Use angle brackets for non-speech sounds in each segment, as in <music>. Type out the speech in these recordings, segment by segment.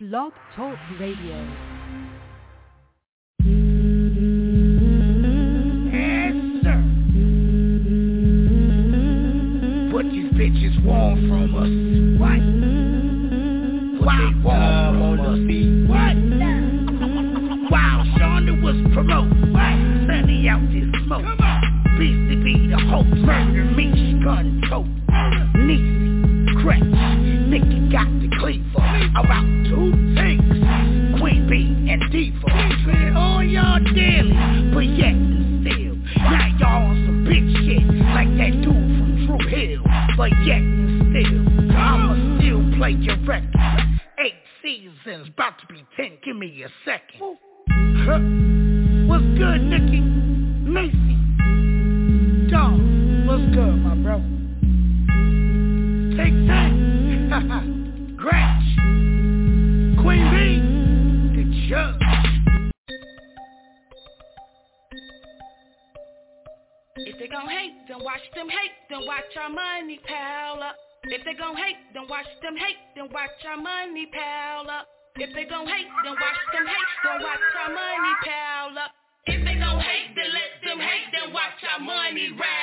Blog Talk Radio. What these bitches want from us. What? What's good, Nikki? If they gon' hate, then watch them hate, then watch our money pile up. If they gon' hate, then let them hate, then watch our money rise.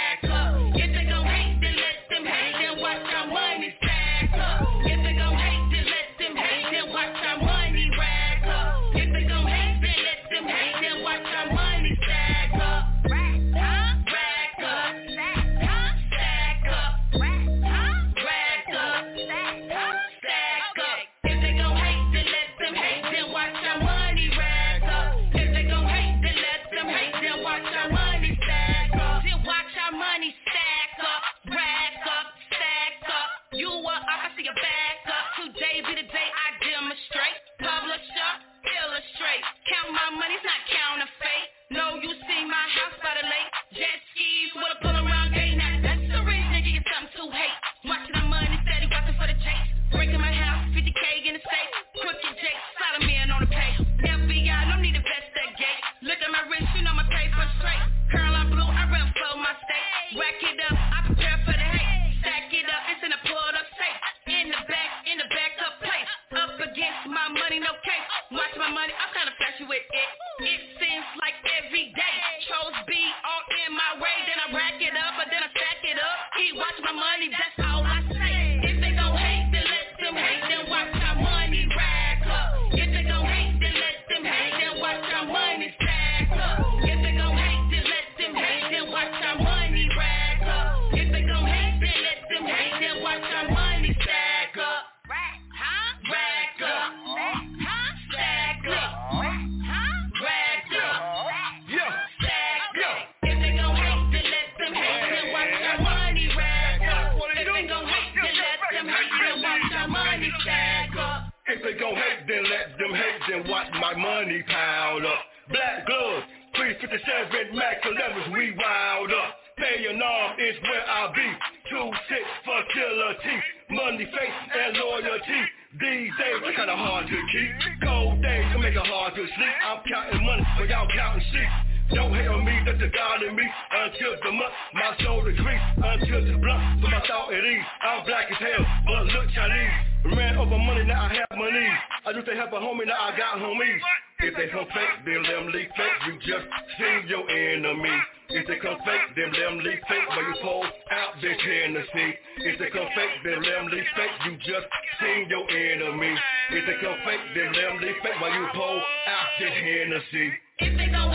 up, my shoulder grease, untilted blunt, put my thought at ease. I'm black as hell, but look Chinese. Ran over money, now I have money. I used to help a homie, now I got homies. If they come fake, then let them leave fake. You just see your enemy. If they come fake, then let them leave fake. While you pull out, this in. If they come fake, then let them leave fake. You just see your enemy. If they come fake, then let them leave fake. While you pull out, this in. If they go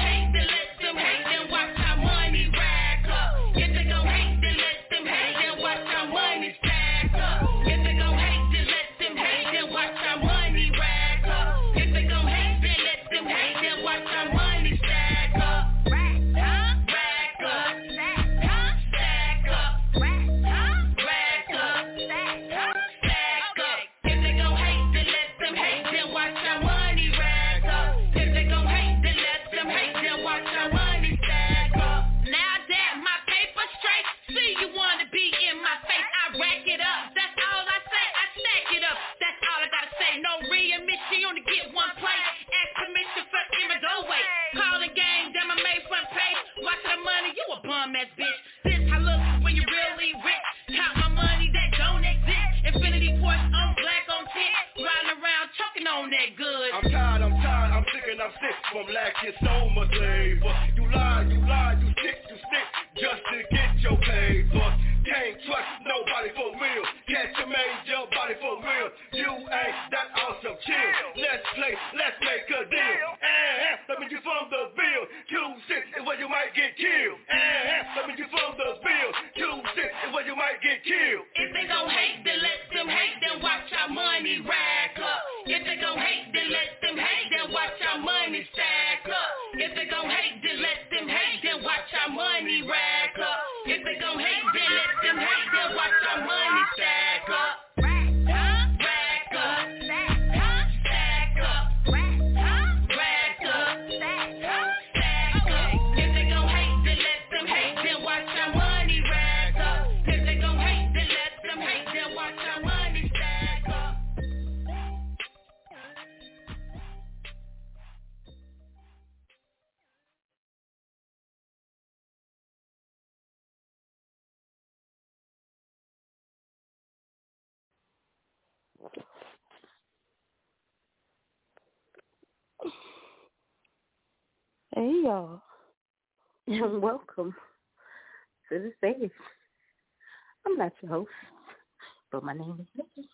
But my name is Nikki.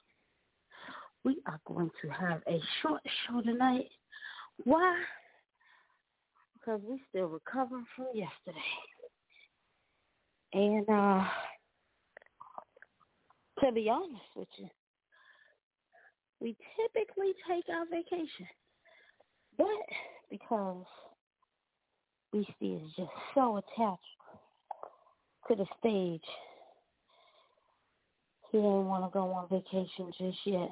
We are going to have a short show tonight. Why? Because we still recovering from yesterday. And uh to be honest with you, we typically take our vacation. But because Beastie is just so attached to the stage. He didn't want to go on vacation just yet.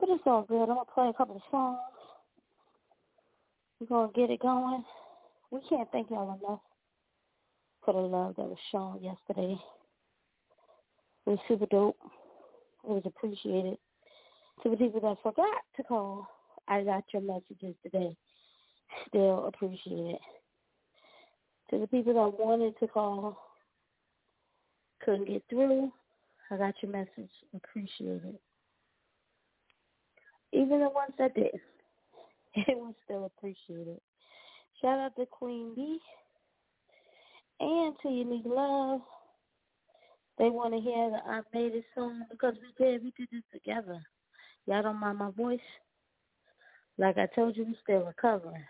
But it's all good. I'm going to play a couple of songs. We're going to get it going. We can't thank y'all enough for the love that was shown yesterday. It was super dope. It was appreciated. To the people that forgot to call, I got your messages today still appreciate it. To the people that wanted to call, couldn't get through, I got your message. Appreciate it. Even the ones that did, <laughs> it was still appreciated. Shout out to Queen B and to Unique Love. They want to hear the I Made It song because we did. We did this together. Y'all don't mind my voice? Like I told you, we still recovering.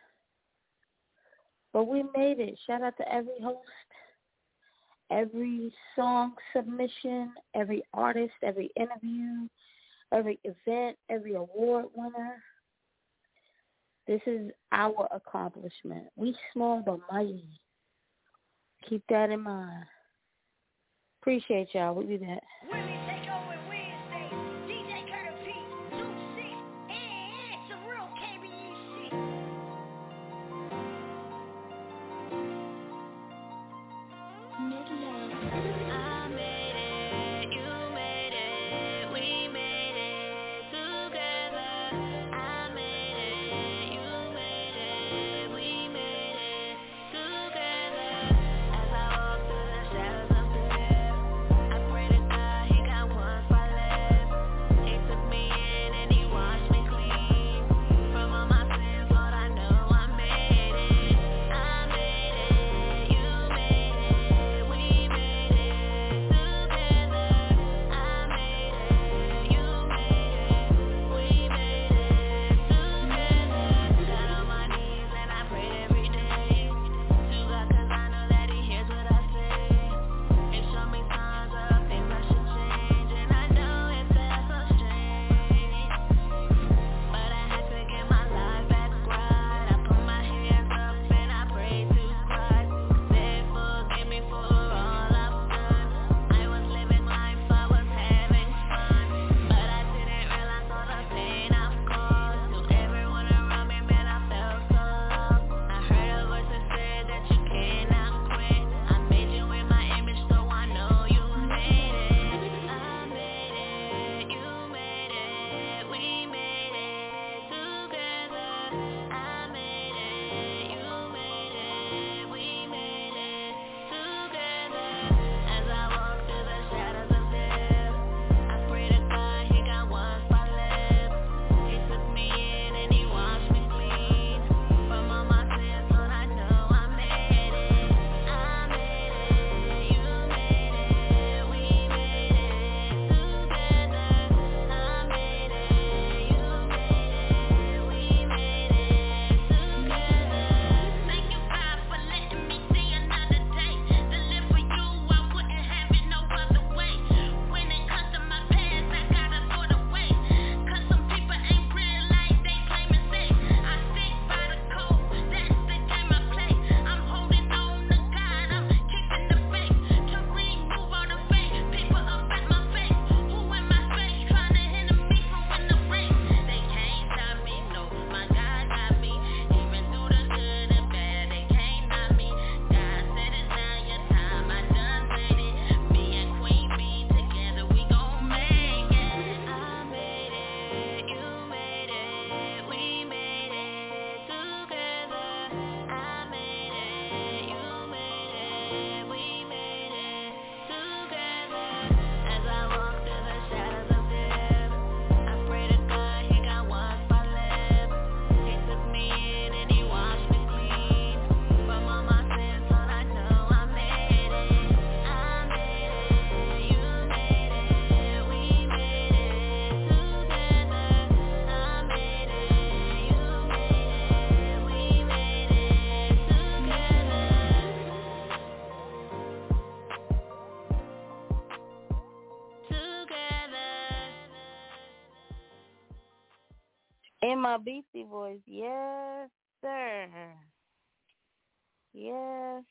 But we made it. Shout out to every host, every song submission, every artist, every interview, every event, every award winner. This is our accomplishment. We small but mighty. Keep that in mind. Appreciate y'all. We'll back.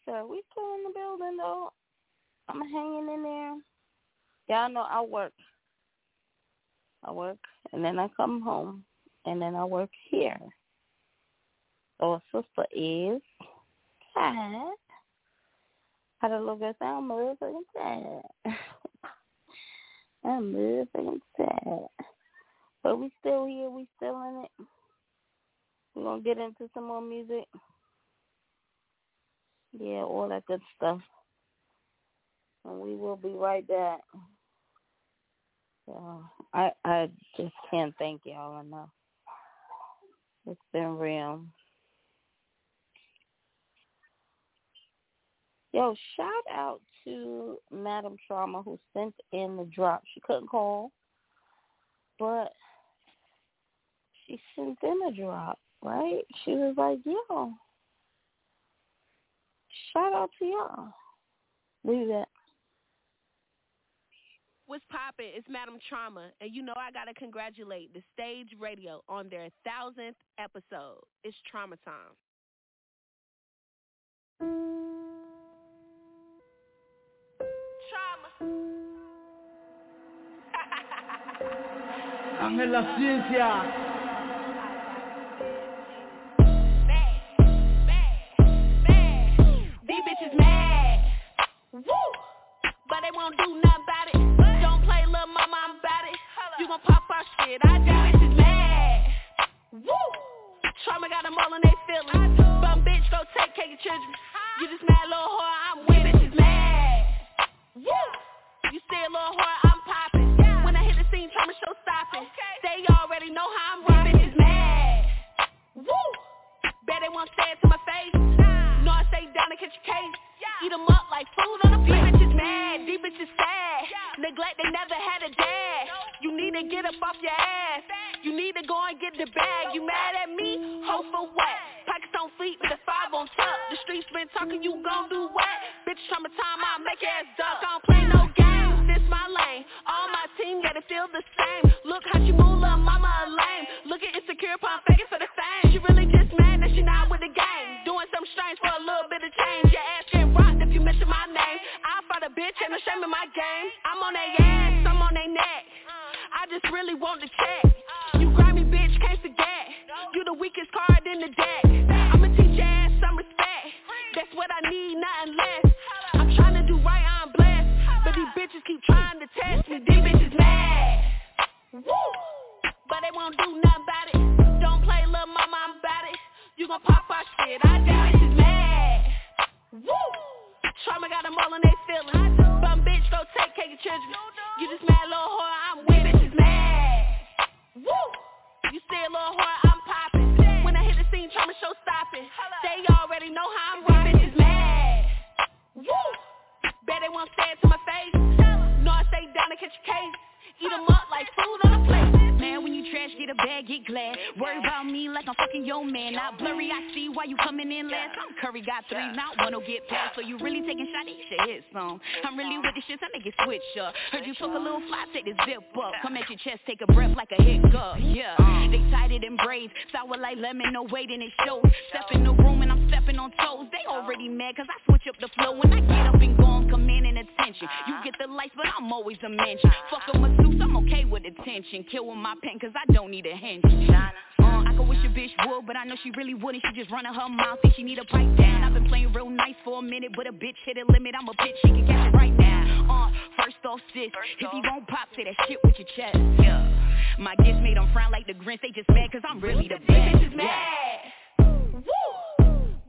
Sir. We still in the building though. I'm hanging in there. Y'all know I work. I work and then I come home and then I work here. So sister is sad. Had a little bit sound motherfucking sad. I'm motherfucking sad. But we still here, we still in it. We're gonna get into some more music. Yeah, all that good stuff. And we will be right back. So I I just can't thank y'all enough. It's been real. Yo, shout out to Madam Trauma who sent in the drop. She couldn't call, but she sent in a drop, right? She was like, yo, shout out to y'all. Leave that. What's poppin'? It's Madam Trauma, and you know I gotta congratulate the Stage Radio on their thousandth episode. It's Trauma Time. Trauma. Ángel la ciencia. These bitches mad. Woo! But they won't do nothing about it. Don't play little mama, I'm about it. You gon' pop our shit. I do. Bitches mad. Woo! Trauma got them all in their feelings. Bum bitch, go take care of your children. You just mad little whore, I'm with bitches mad. Woo! You say a little whore, I'm popping. When I hit the scene, trauma show stopping. They already know how I'm rocking. Bitches mad. Woo! Bet they won't say it to my face. No, down and catch a case. Eat 'em up like food on a plate. These bitches mad, these bitches sad. Neglect, they never had a dad. You need to get up off your ass. You need to go and get the bag. You mad at me? Hope for what? Pockets on feet with the five on top. The streets been talking, you gon' do what? Bitch, trauma time, I make your ass duck. I don't play no games, this my lane. All my team gotta feel the same. Look how she move, little mama lame. Look at insecure, pump faking for the fame. She really just Some strange for a little bit of change. Your ass getting rocked if you mention my name. I fight a bitch, ain't no shame in my game. I'm on they ass, I'm on they neck. I just really want to check. You grimy bitch, can't forget. You the weakest card in the deck. I'm really with shit, so make it switch up. Heard you took a little fly, take the zip up. Come at your chest, take a breath like a hiccup. Yeah, they it in braids. Sour like lemon, no weight and it shows. Step in the room and I'm stepping on toes. They already mad cause I switch up the flow. When I get up and go, I'm commanding attention. You get the lights, but I'm always a mention. Fuck a masseuse, I'm okay with attention. Kill with my pen cause I don't need a hinge. Uh, I could wish a bitch would, but I know she really wouldn't. She just running her mouth, think she need a pipe down. I've been playing real nice for a minute, but a bitch hit a limit. I'm a bitch, she can catch it right now. Uh, first off, sis, if you gon' pop, say that shit with your chest. Yeah, my gifts made them frown like the grins. They just mad cause I'm really the best. Bitches mad. Woo!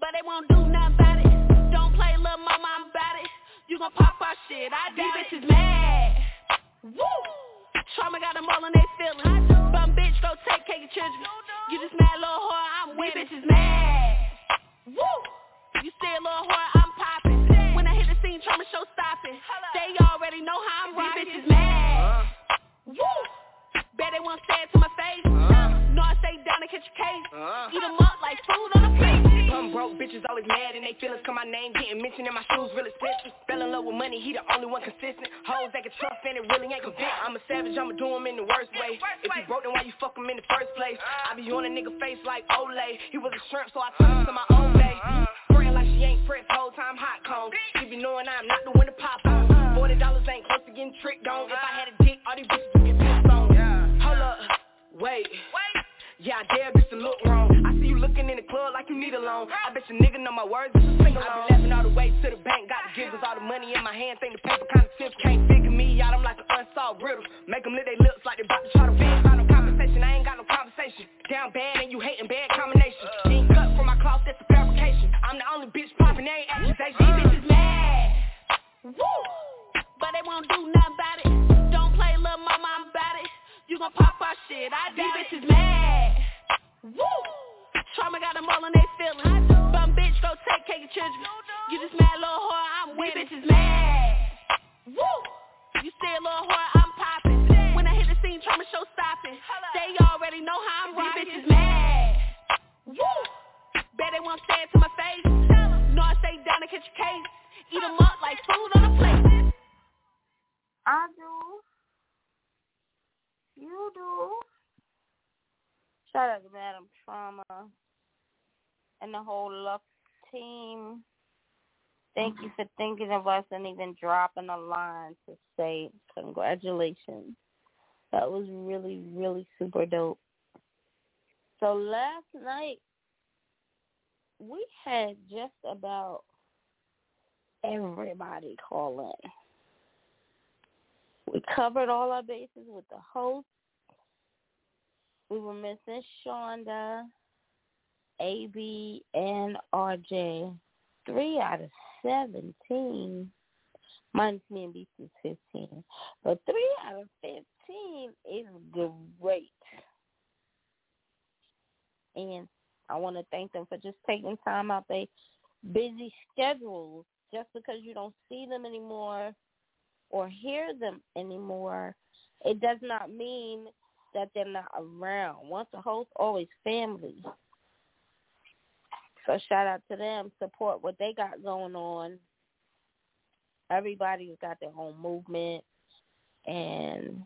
But they won't do nothing about it. Don't play little mama, I'm about it. You gon' pop our shit. I These bitches mad. Woo! Trauma got them all in their feelings. Bum bitch, go take care of your children. You just mad little whore, I'm with These bitches mad. Woo! You say a little whore, I'm popping. When I hit the scene, trauma show stopping. They already know how I'm rocking. These bitches mad. Woo! Bet they won't say it to my face. Uh-huh. No, I stay down and catch a case. Uh-huh. Eat 'em up like food on a plate. Bum broke bitch bitches always mad and they feelings come my name getting mentioned and my shoes real expensive. Fell in love with money, he the only one consistent. Hoes that can trust and it really ain't convinced. I'm a savage, I'ma do him in the worst way. If you broke, then why you fuck him in the first place? Uh-huh. I be on a nigga face like Olay. He was a shrimp, so I took him to my own day. Praying like she ain't pressed, whole time hot cone. She be knowing I'm not the one to pop on. Forty dollars ain't close to getting tricked on. If I had a dick, all these bitches would get pissed on. Hold up, wait. Yeah, I dare bitch to look wrong. I see you looking in the club like you need a loan. I bet your nigga know my words, just a sing along. I be laughing all the way to the bank, got the givers, all the money in my hand, think the paper kinda stiff. Can't figure me out, I'm like an unsolved riddle. Make them lick their lips like they about to try to vent. Got conversation. Down bad and you hating bad combination. Cut from my cloth, that's a fabrication. I'm the only bitch popping, they ain't accusation. These bitches mad. Woo! But they won't do nothing about it. Don't play little mama, I'm about it. You gon' pop our shit, I These bitches mad. Woo! Trauma got them all in their feelings. Bum bitch, go take care of children. You just mad little whore, I'm with These bitches mad. Woo! You say a little whore, I'm popping. When I hit the scene, trauma show stopping. They already know how I'm rocking. These bitches mad. Woo! Bet they won't say it to my face. No, I stay down to catch a case. Eat them up like food on a plate. I do. You do. Shout out to Madam Trauma and the whole Lux team. Thank you for thinking of us and even dropping a line to say congratulations. That was really, really super dope. So last night we had just about everybody call in. We covered all our bases with the host. We were missing Shonda, AB, and RJ. Three out of 17. Minus me BC's 15. But three out of 15 is great. And I want to thank them for just taking time out their busy schedules. Just because you don't see them anymore or hear them anymore, it does not mean that they're not around. Once a host, always family. So shout out to them. Support what they got going on. Everybody's got their own movement, and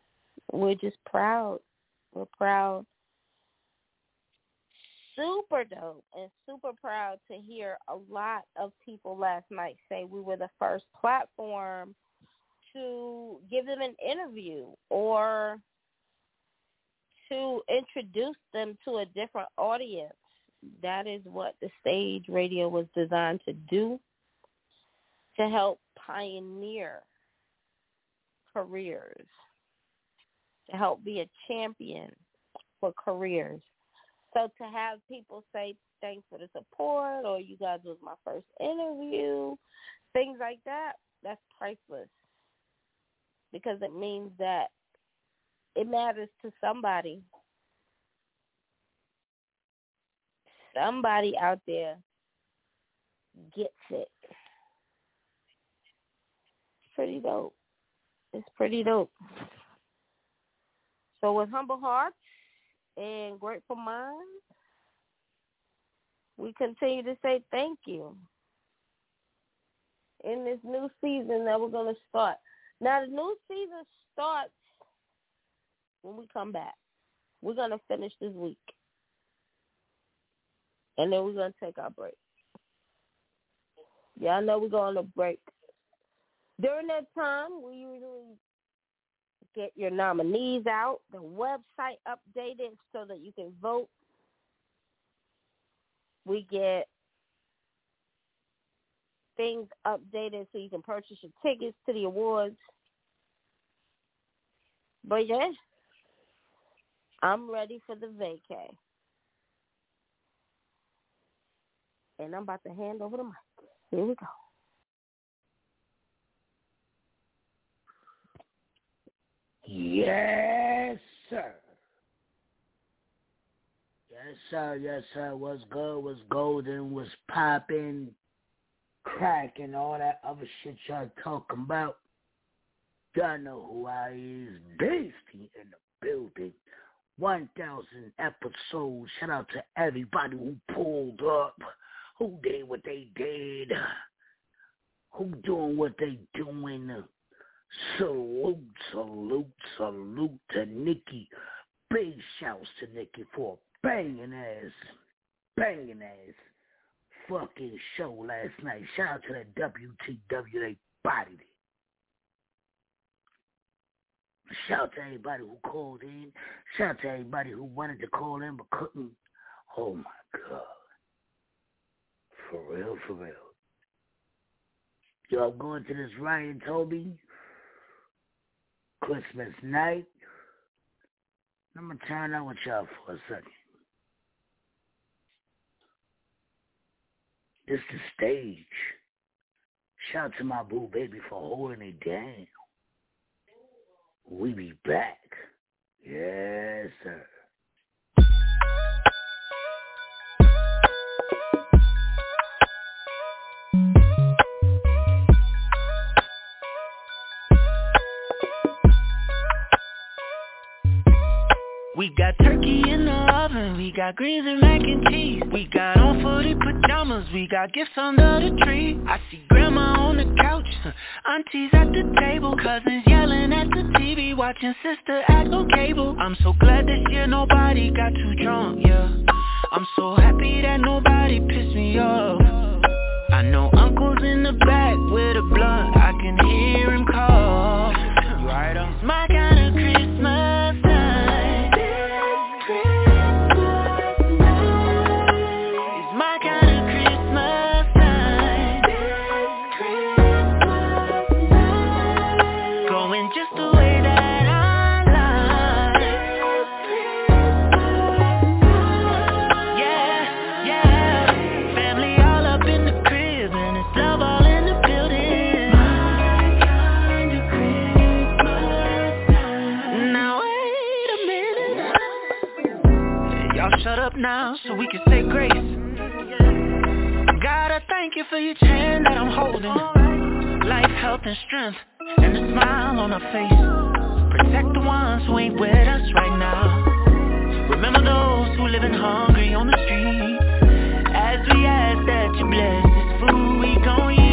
we're just proud. We're proud. Super dope and super proud to hear a lot of people last night say we were the first platform to give them an interview or to introduce them to a different audience. That is what the stage radio was designed to do to help pioneer careers, to help be a champion for careers. So to have people say thanks for the support or you guys was my first interview, things like that, that's priceless because it means that it matters to somebody. Somebody out there gets it. Pretty dope. It's pretty dope. So with humble hearts and grateful minds, we continue to say thank you in this new season that we're going to start. Now, the new season starts when we come back. We're going to finish this week. And then we're going to take our break. Y'all know we're going to break. During that time, we usually get your nominees out, the website updated so that you can vote. We get things updated so you can purchase your tickets to the awards. But yeah, I'm ready for the vacay. And I'm about to hand over the mic. Here we go. Yes, sir. Yes, sir. Yes, sir. What's good? What's golden? What's popping? Cracking all that other shit y'all talking about. Y'all know who I is. Beastie in the building. 1,000 episodes. Shout out to everybody who pulled up, who did what they did, who doing what they doing. Salute, salute, salute to Nikki. Big shouts to Nikki for banging ass, banging ass fucking show last night. Shout out to that WTW, they bodied it. Shout out to everybody who called in. Shout out to everybody who wanted to call in but couldn't. Oh my God. For real, for real. Y'all going to this Ryan Toby Christmas night. I'm going to turn out with y'all for a second. It's the stage. Shout out to my boo baby for holding it down. We be back. Yes, sir. We got turkey in the oven, we got greens and mac and cheese. We got on footy pajamas, we got gifts under the tree. I see grandma on the couch, aunties at the table Cousins yelling at the TV, watching sister act on cable. I'm so glad this year nobody got too drunk, yeah. I'm so happy that nobody pissed me off. I know uncle's in the back with a blunt, I can hear him call now so we can say grace. God, I thank you for each hand that I'm holding. Life, health, and strength, and a smile on our face. Protect the ones who ain't with us right now. Remember those who living hungry on the street. As we ask that you bless this food we gon' eat.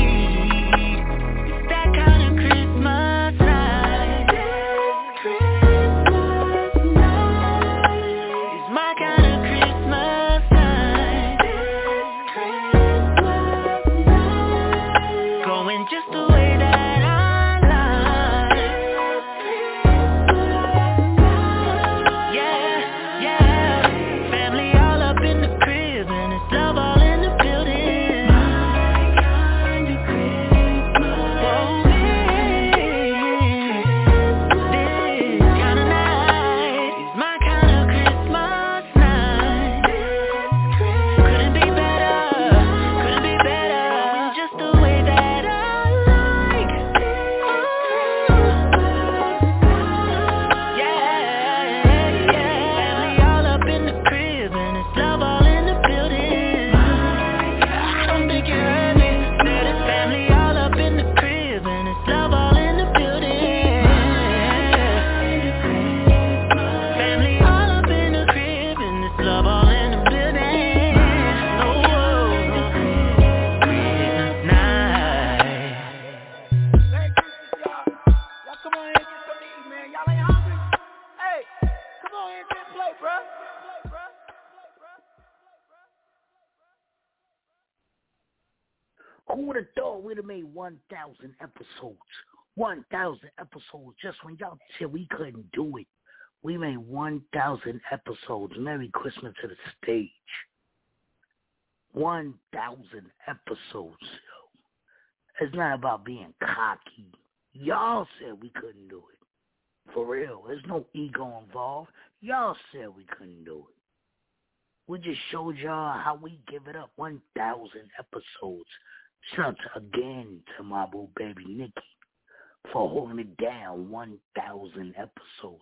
Who would have thought we'd have made 1,000 episodes? 1,000 episodes just when y'all said we couldn't do it. We made 1,000 episodes. Merry Christmas to the stage. 1,000 episodes. It's not about being cocky. Y'all said we couldn't do it. For real. There's no ego involved. Y'all said we couldn't do it. We just showed y'all how we give it up. 1,000 episodes. Shout out again to my boo baby Nikki for holding it down 1,000 episodes.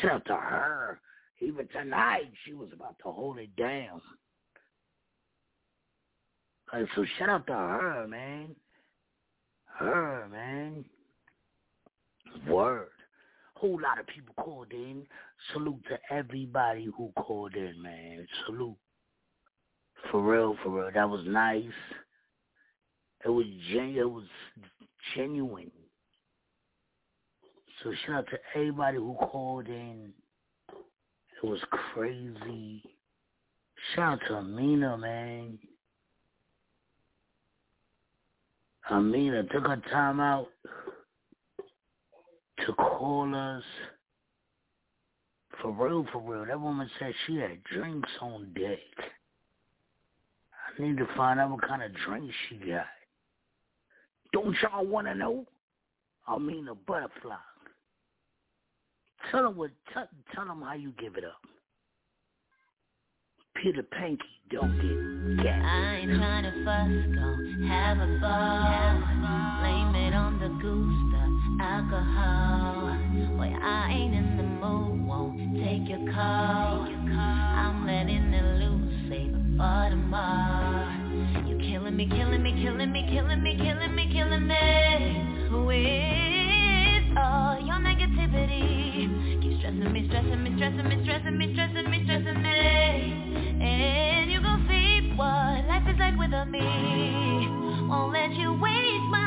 Shout out to her. Even tonight, she was about to hold it down. so shout out to her, man. Her, man. Word. Whole lot of people called in. Salute to everybody who called in, man. Salute. For real, for real. That was nice. It was gen- it was genuine. So shout out to everybody who called in. It was crazy. Shout out to Amina, man. Amina took her time out to call us. For real, for real. That woman said she had drinks on deck. I need to find out what kind of drinks she got. Don't y'all want to know? Amina Butterfly. Tell them what. Tell, tell them how you give it up. Peter Panky, don't get gas. I ain't trying to fuss, gon' have a ball. Blame it on the goose, the alcohol. Boy, I ain't in the mood, won't take your call. I'm letting it loose, save it for tomorrow. Killing me, killing me, killing me, killing me, killing me, killing me. With all your negativity Keep stressing me, stressing me, stressing me, stressing me, stressing me, stressing me And you gon' see what life is like without me Won't let you waste my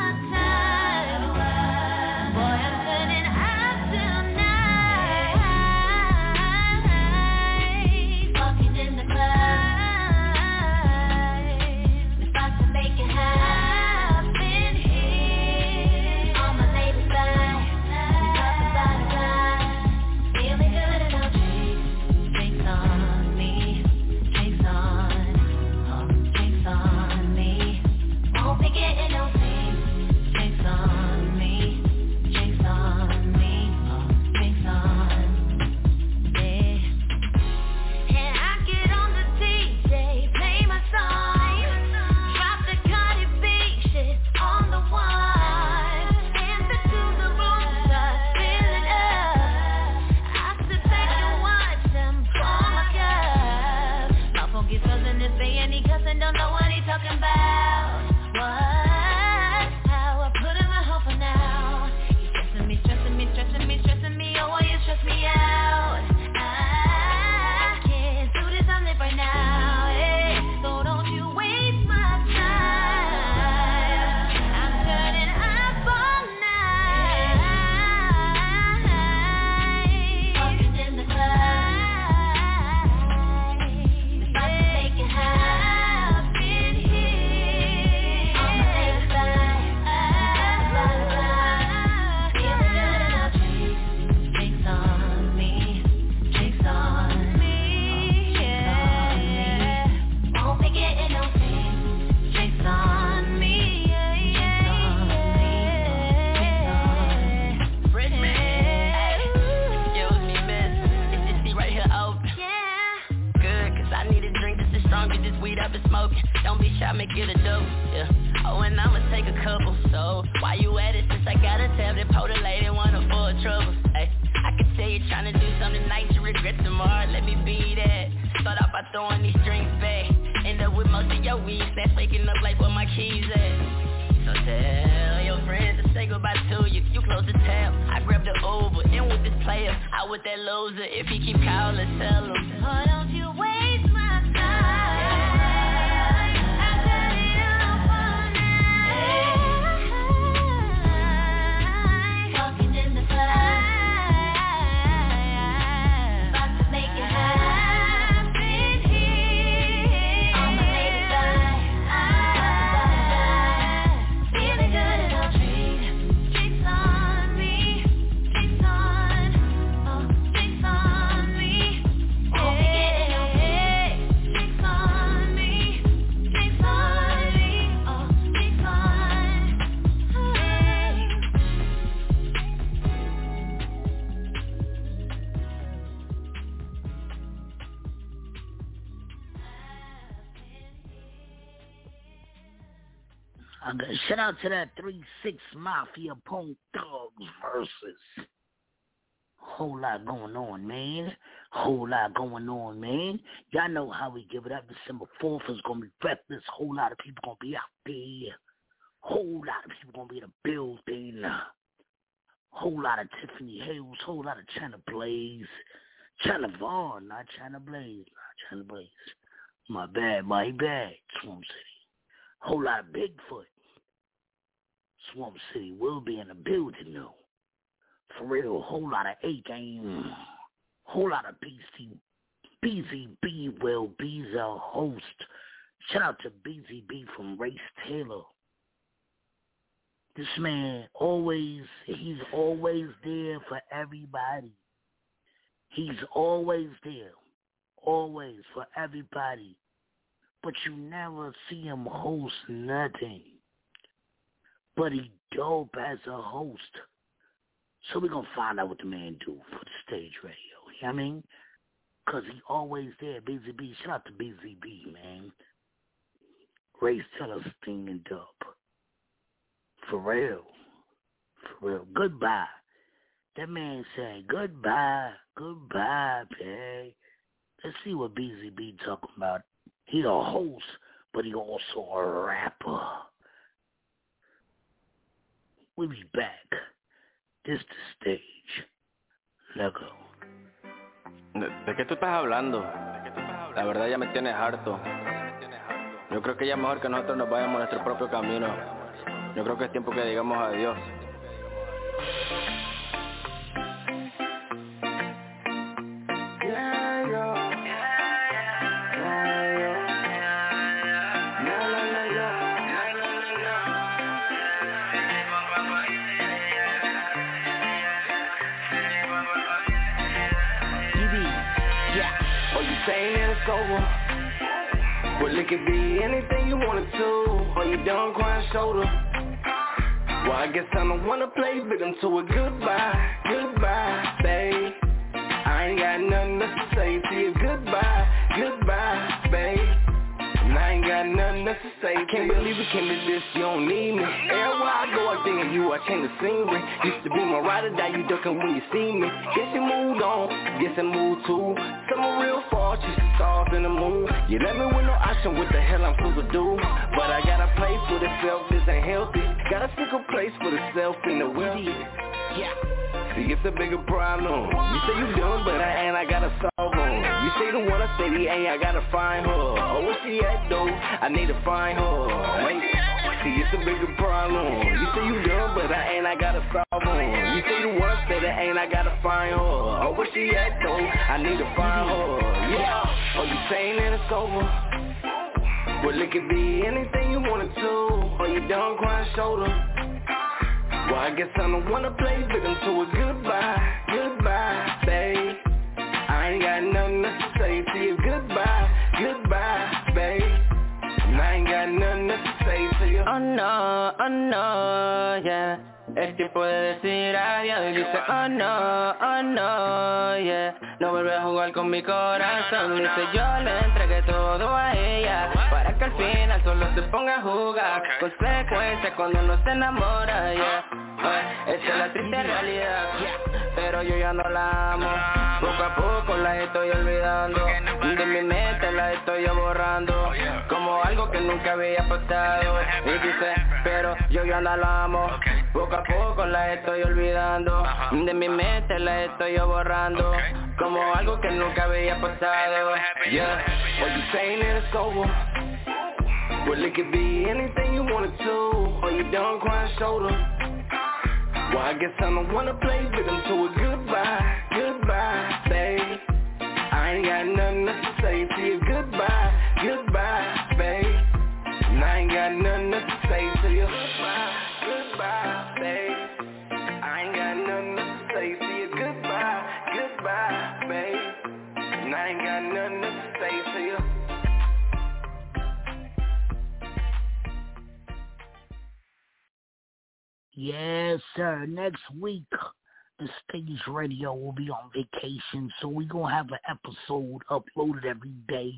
Shout out to that 3-6 Mafia Punk Thugs versus. Whole lot going on, man. Whole lot going on, man. Y'all know how we give it up. December 4th is going to be breakfast. Whole lot of people going to be out there. Whole lot of people going to be in the building. Whole lot of Tiffany Hales. Whole lot of China Blaze. China Vaughn, not China Blaze. Not China Blaze. My bad, my bad, Swamp City. Whole lot of Bigfoot. Swamp City will be in the building though. For real, whole lot of A game. Whole lot of BC BZB will be the host. Shout out to BZB from Race Taylor. This man always he's always there for everybody. He's always there. Always for everybody. But you never see him host nothing. But he dope as a host. So we're going to find out what the man do for the stage radio. You know what I mean? Because he always there. BZB. Shout out to BZB, man. Race Teller stinging up. For real. For real. Goodbye. That man said, goodbye. Goodbye, Pay. Let's see what BZB talking about. He a host, but he also a rapper. We'll be back. ¿De, ¿De qué tú estás hablando? La verdad ya me tienes harto. Yo creo que ya es mejor que nosotros nos vayamos nuestro propio camino. Yo creo que es tiempo que digamos adiós. Over. Well, it could be anything you wanted to, or you done crying shoulder. Well, I guess I don't wanna play victim to a goodbye, goodbye, babe. I ain't got nothing to say to you, goodbye, goodbye, babe. I ain't got nothing else to say. Can't believe it came to this, you don't need me. Everywhere I go, I think of you, I change the scenery. Used to be my ride or die, you ducking when you see me. Guess you moved on, guess I moved too. Some real fault, you stars in the moon. You left me with no option, what the hell I'm supposed to do? But I got a place for the self, this ain't healthy. Got a single place for the self in the wealthy. Yeah. It's a bigger problem. You say you done, but I ain't, I gotta solve them. You say the one I say the ain't, I gotta find her. Oh, where she at though? I need to find her. Hey. See, it's a bigger problem. You say you done, but I ain't, I gotta solve them. You say the I say that ain't, I gotta find her. Oh, where she at though? I need to find her. Yeah. Oh, you saying that it's over? Well, it could be anything you wanted to, or you done crying shoulder. Well, I guess I don't wanna play victim to a goodbye, goodbye, babe. I ain't got nothing to say to you, goodbye, goodbye, babe. And I ain't got nothing to say to you. Uh, oh no, oh uh, no, yeah. Es tiempo de decir adiós y dice oh no, oh no, yeah No vuelve a jugar con mi corazón. Dice yo le entregué todo a ella Para que al final solo se ponga a jugar Consecuencia cuando uno se enamora, yeah Esa es la triste realidad Pero yo ya no la amo. Poco a poco la estoy olvidando. De mi mente la estoy borrando algo que nunca había pasado. Y dice, pero yo ya la amo. Poco a poco la estoy olvidando. De mi mente la estoy borrando. Como algo que nunca había pasado. Yeah, what you saying it's over Well it could be anything you wanted to Or you done crying shoulder Well I guess I don't wanna play victim to a goodbye, goodbye, babe. I ain't got nothing to say Yes, sir. Next week, the stage radio will be on vacation, so we're going to have an episode uploaded every day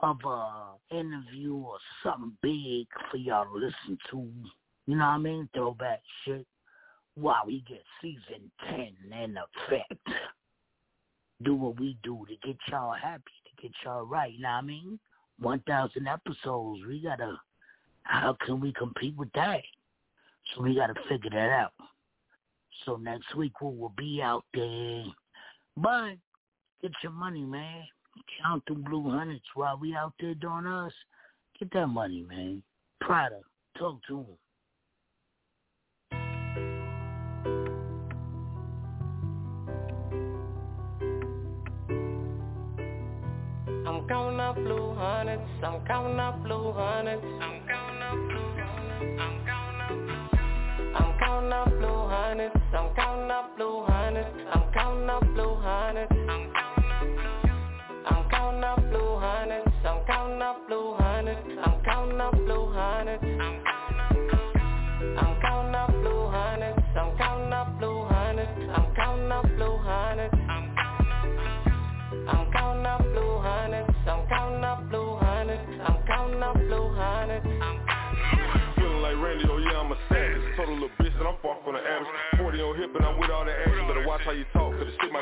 of a interview or something big for y'all to listen to. You know what I mean? Throwback shit. While we get season 10 in effect. Do what we do to get y'all happy, to get y'all right. You know what I mean? 1,000 episodes. We got to, how can we compete with that? So we got to figure that out. So next week we will be out there. But get your money, man. count them blue hundreds while we out there doing us. Get that money, man. Prada, talk to him. I'm counting up blue hundreds. I'm counting up blue hundreds. I'm counting up counting up blue hundreds. I'm counting up blue hundreds. I'm counting up blue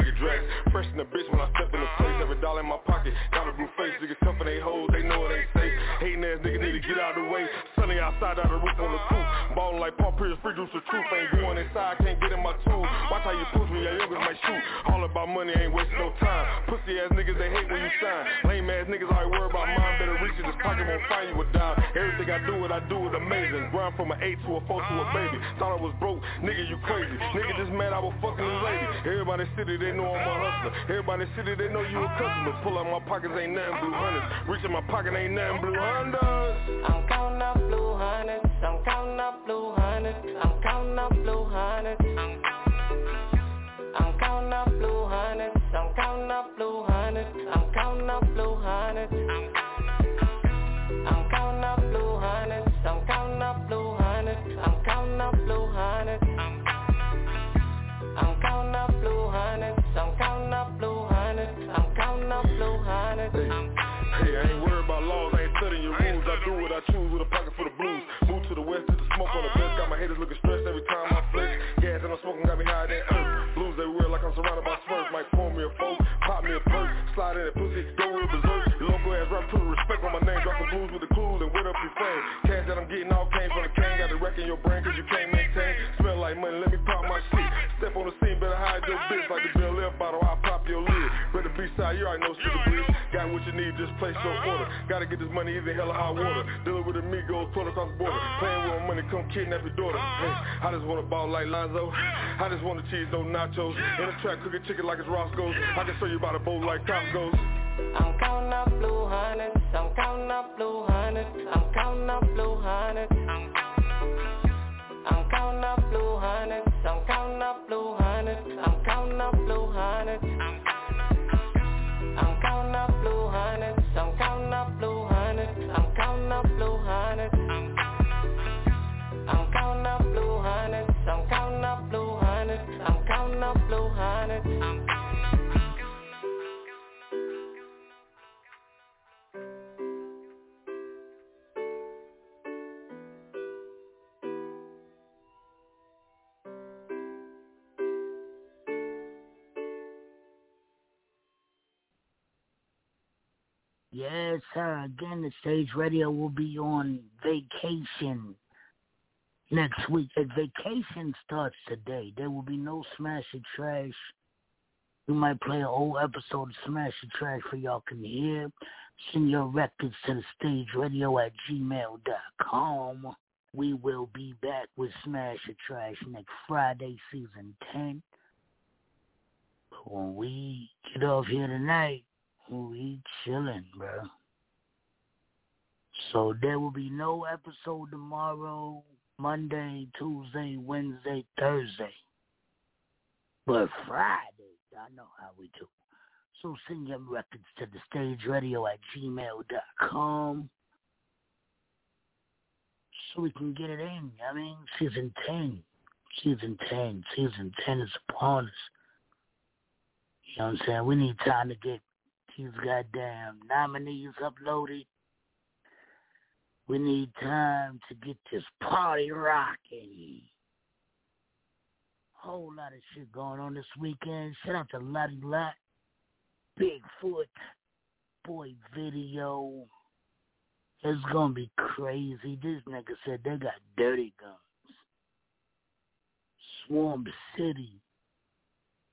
might get dragged. Fresh in the bitch when I step in the place. Every dollar in my pocket. Got a blue face. Niggas cuffin' they hoes, they know it ain't safe. Hating ass niggas need to get out of the way. Sunny outside, out the roof on the coupe. Ballin' like Paul Pierce, free juice the truth. Ain't going inside, can't get in my tools. Watch how you push me, your youngers might shoot. All about money, ain't wasting no time. Pussy ass niggas, they hate when you shine. Lame ass niggas, always worry about mine. Better reach in this pocket, won't find you a dime. I do, what I do is amazing. Grind from an 8 to a 4 to a baby. Thought I was broke, nigga, you crazy. Nigga, just mad I was fucking this lady. Everybody in the city, they know I'm a hustler. Everybody in the city, they know you a customer. Pull out my pockets, ain't nothing blue hundreds. Reach in my pocket, ain't nothing blue hundreds. I'm counting up blue hundreds. I'm counting up blue hundreds. I'm counting up blue hundreds. Brain cause you can't maintain. Smell like money, let me pop my shit. Step on the scene, better hide your bitch. Like the Bill Left bottle, I'll pop your lid. To be side, you already know Sticky Bridge. Got what you need, just place your order. Gotta get this money, either hell or high water. Dealing with amigos, pull across the border. Playing with money, come kidnap your daughter. Hey, I just wanna ball like Lonzo. I just wanna cheese, no nachos. In the track, cooking chicken like it's Roscoe's. I can show you about a bowl like Costco's. I'm counting up blue hundreds. I'm counting up blue hundreds. I'm counting up blue hundreds. I'm up blue hundreds. I'm counting up blue. Yes, sir. Again, the stage radio will be on vacation next week. As vacation starts today, there will be no Smash It Trash. We might play an old episode of Smash It Trash for y'all can hear. Send your records to the stage radio at gmail.com. We will be back with Smash It Trash next Friday, season 10. But when we get off here tonight, we chilling, bro. So there will be no episode tomorrow, Monday, Tuesday, Wednesday, Thursday. But Friday, I know how we do. So send your records to the stage radio at gmail.com so we can get it in. I mean, season 10. Season 10. Season 10 is upon us. You know what I'm saying? We need time to get these goddamn nominees uploaded. We need time to get this party rocking. Whole lot of shit going on this weekend. Shout out to Lottie Lot, Bigfoot, Boy Video. It's gonna be crazy. This nigga said they got dirty guns. Swamp City,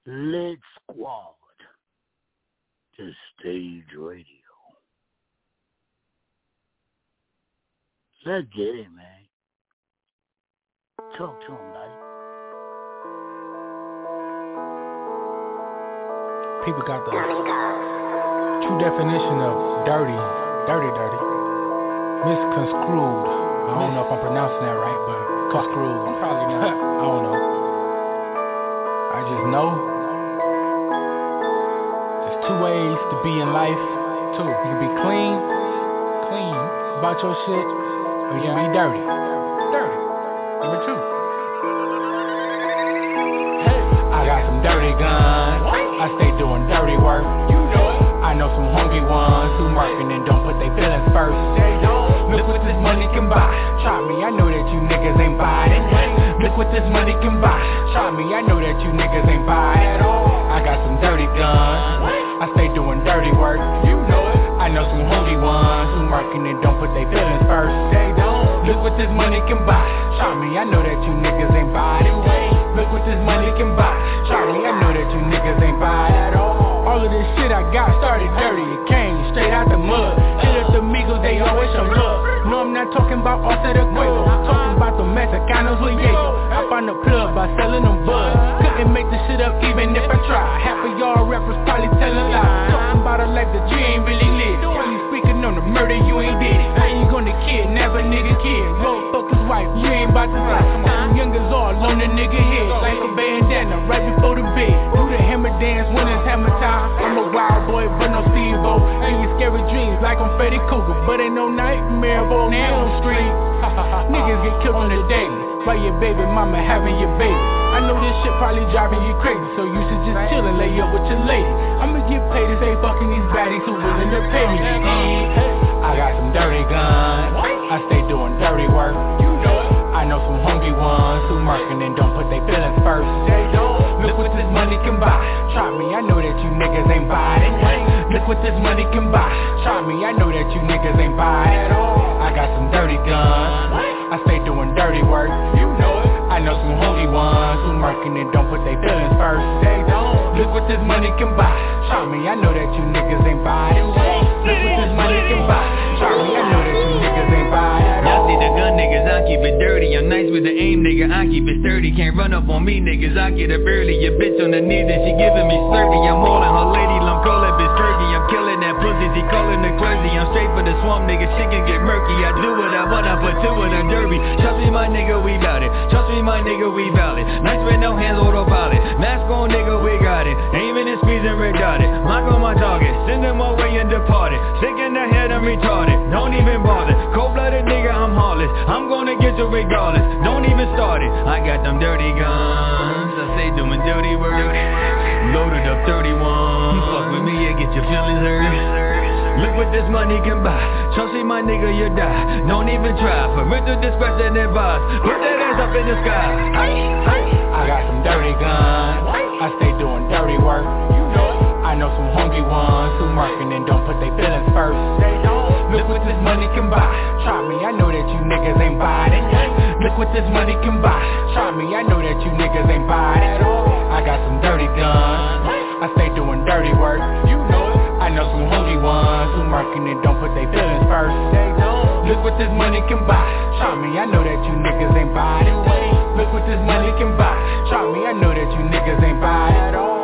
Lit Squad, to stage radio. Let's get it, man. Talk to him, buddy. People got the true definition of dirty, dirty, dirty. Misconstrued. I don't know if I'm pronouncing that right, but <laughs> construed. Probably not. I don't know. I just know there's two ways to be in life. Two. You can be clean, clean about your shit, or you can be dirty. Dirty. Number two. Hey, I got some dirty guns. What? I stay doing dirty work. You know it. I know some hungry ones who working and don't put their feelings first. They don't. Look what this money can buy. Try me, I know that you niggas ain't buy it. Look what this money can buy. Try me, I know that you niggas ain't buy all. I got some dirty guns. I stay doing dirty work. You know it. I know some hungry ones who working and don't put their feelings first. They don't. Look what this money can buy. Charlie, I know that you niggas ain't buy it. Look what this money can buy. Charlie, I know that you niggas ain't buy it. at All All of this shit I got started dirty. It came straight out the mud. Hit up the Migos, they always some love. No, I'm not talking about or Quavo. I'm talking about the Mexicanos with Diego. I found a plug by selling them bud. Couldn't make this shit up even if I tried. Half of y'all rappers probably telling lies. Talking about a life that you ain't really lived. You speaking on the murder, you ain't did it. How you gonna kidnap a nigga kid? Roll fuck his wife, you ain't about to slide. Young youngers all on the nigga head. Like a bandana right before the bed. Do the hammer dance when it's hammer time. I'm a wild boy, but no Steve-O. Ain't scary dreams like I'm Freddy Krueger. But ain't no nightmare on Elm Street. <laughs> Niggas get killed on the day. While your baby mama having your baby. I know this shit probably driving you crazy, so you should just chill and lay up with your lady. I'ma get paid to stay fucking these baddies who willing to pay me. I got some dirty guns. I stay doing dirty work. You know it. I know some hungry ones who working and don't put their feelings first. This money can buy. Try me, I know that you niggas ain't buy it. Look what this money can buy. Try me, I know that you niggas ain't buy it. Y'all see the gun niggas, I keep it dirty I'm nice with the aim nigga, I keep it sturdy Can't run up on me niggas, I get it early Your bitch on the knees and she giving me slurpy I'm all in her lady, that calling it crazy I'm straight for the swamp nigga, shit can get murky. I do what I want, I put two in a derby. Trust me my nigga, we bout it. Trust me my nigga, we it Nice with no hands, autopilot. Mask on nigga, we got it. Aiming and squeezing retarded Lock on my target, send them away and departed Sick in the head, I'm retarded. Don't even bother. Cold-blooded nigga, I'm heartless. I'm gonna get you regardless. Don't even start it. I got them dirty guns. I say doing dirty work. Loaded up 31 Fuck with me, yeah, get your feelings hurt Look what this money can buy Trust me, my nigga, you die Don't even try Parental discretion advised Put that ass up in the sky I got some dirty guns. I stay doing dirty work. You know it. I know some hungry ones who working and don't put their feelings first. Look what this money can buy. Try me, I know that you niggas ain't buy it. Look what this money can buy. Try me, I know that you niggas ain't buy it. I got some dirty guns. I stay doing dirty work. You know. I know some hungry ones who working and don't put their feelings first. They don't. Look what this money can buy. Try me, I know that you niggas ain't buy it. Look what this money can buy. Try me, I know that you niggas ain't buy it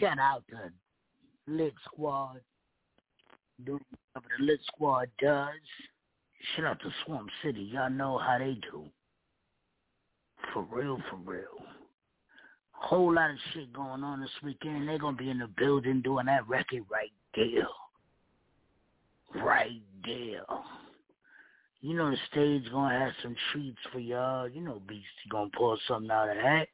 Shout out to Lit Squad. Doing whatever the Lit Squad does. Shout out to Swamp City. Y'all know how they do. For real, for real. Whole lot of shit going on this weekend. They're gonna be in the building doing that record right there. Right there. You know the stage gonna have some treats for y'all. You know Beastie gonna pull something out of that.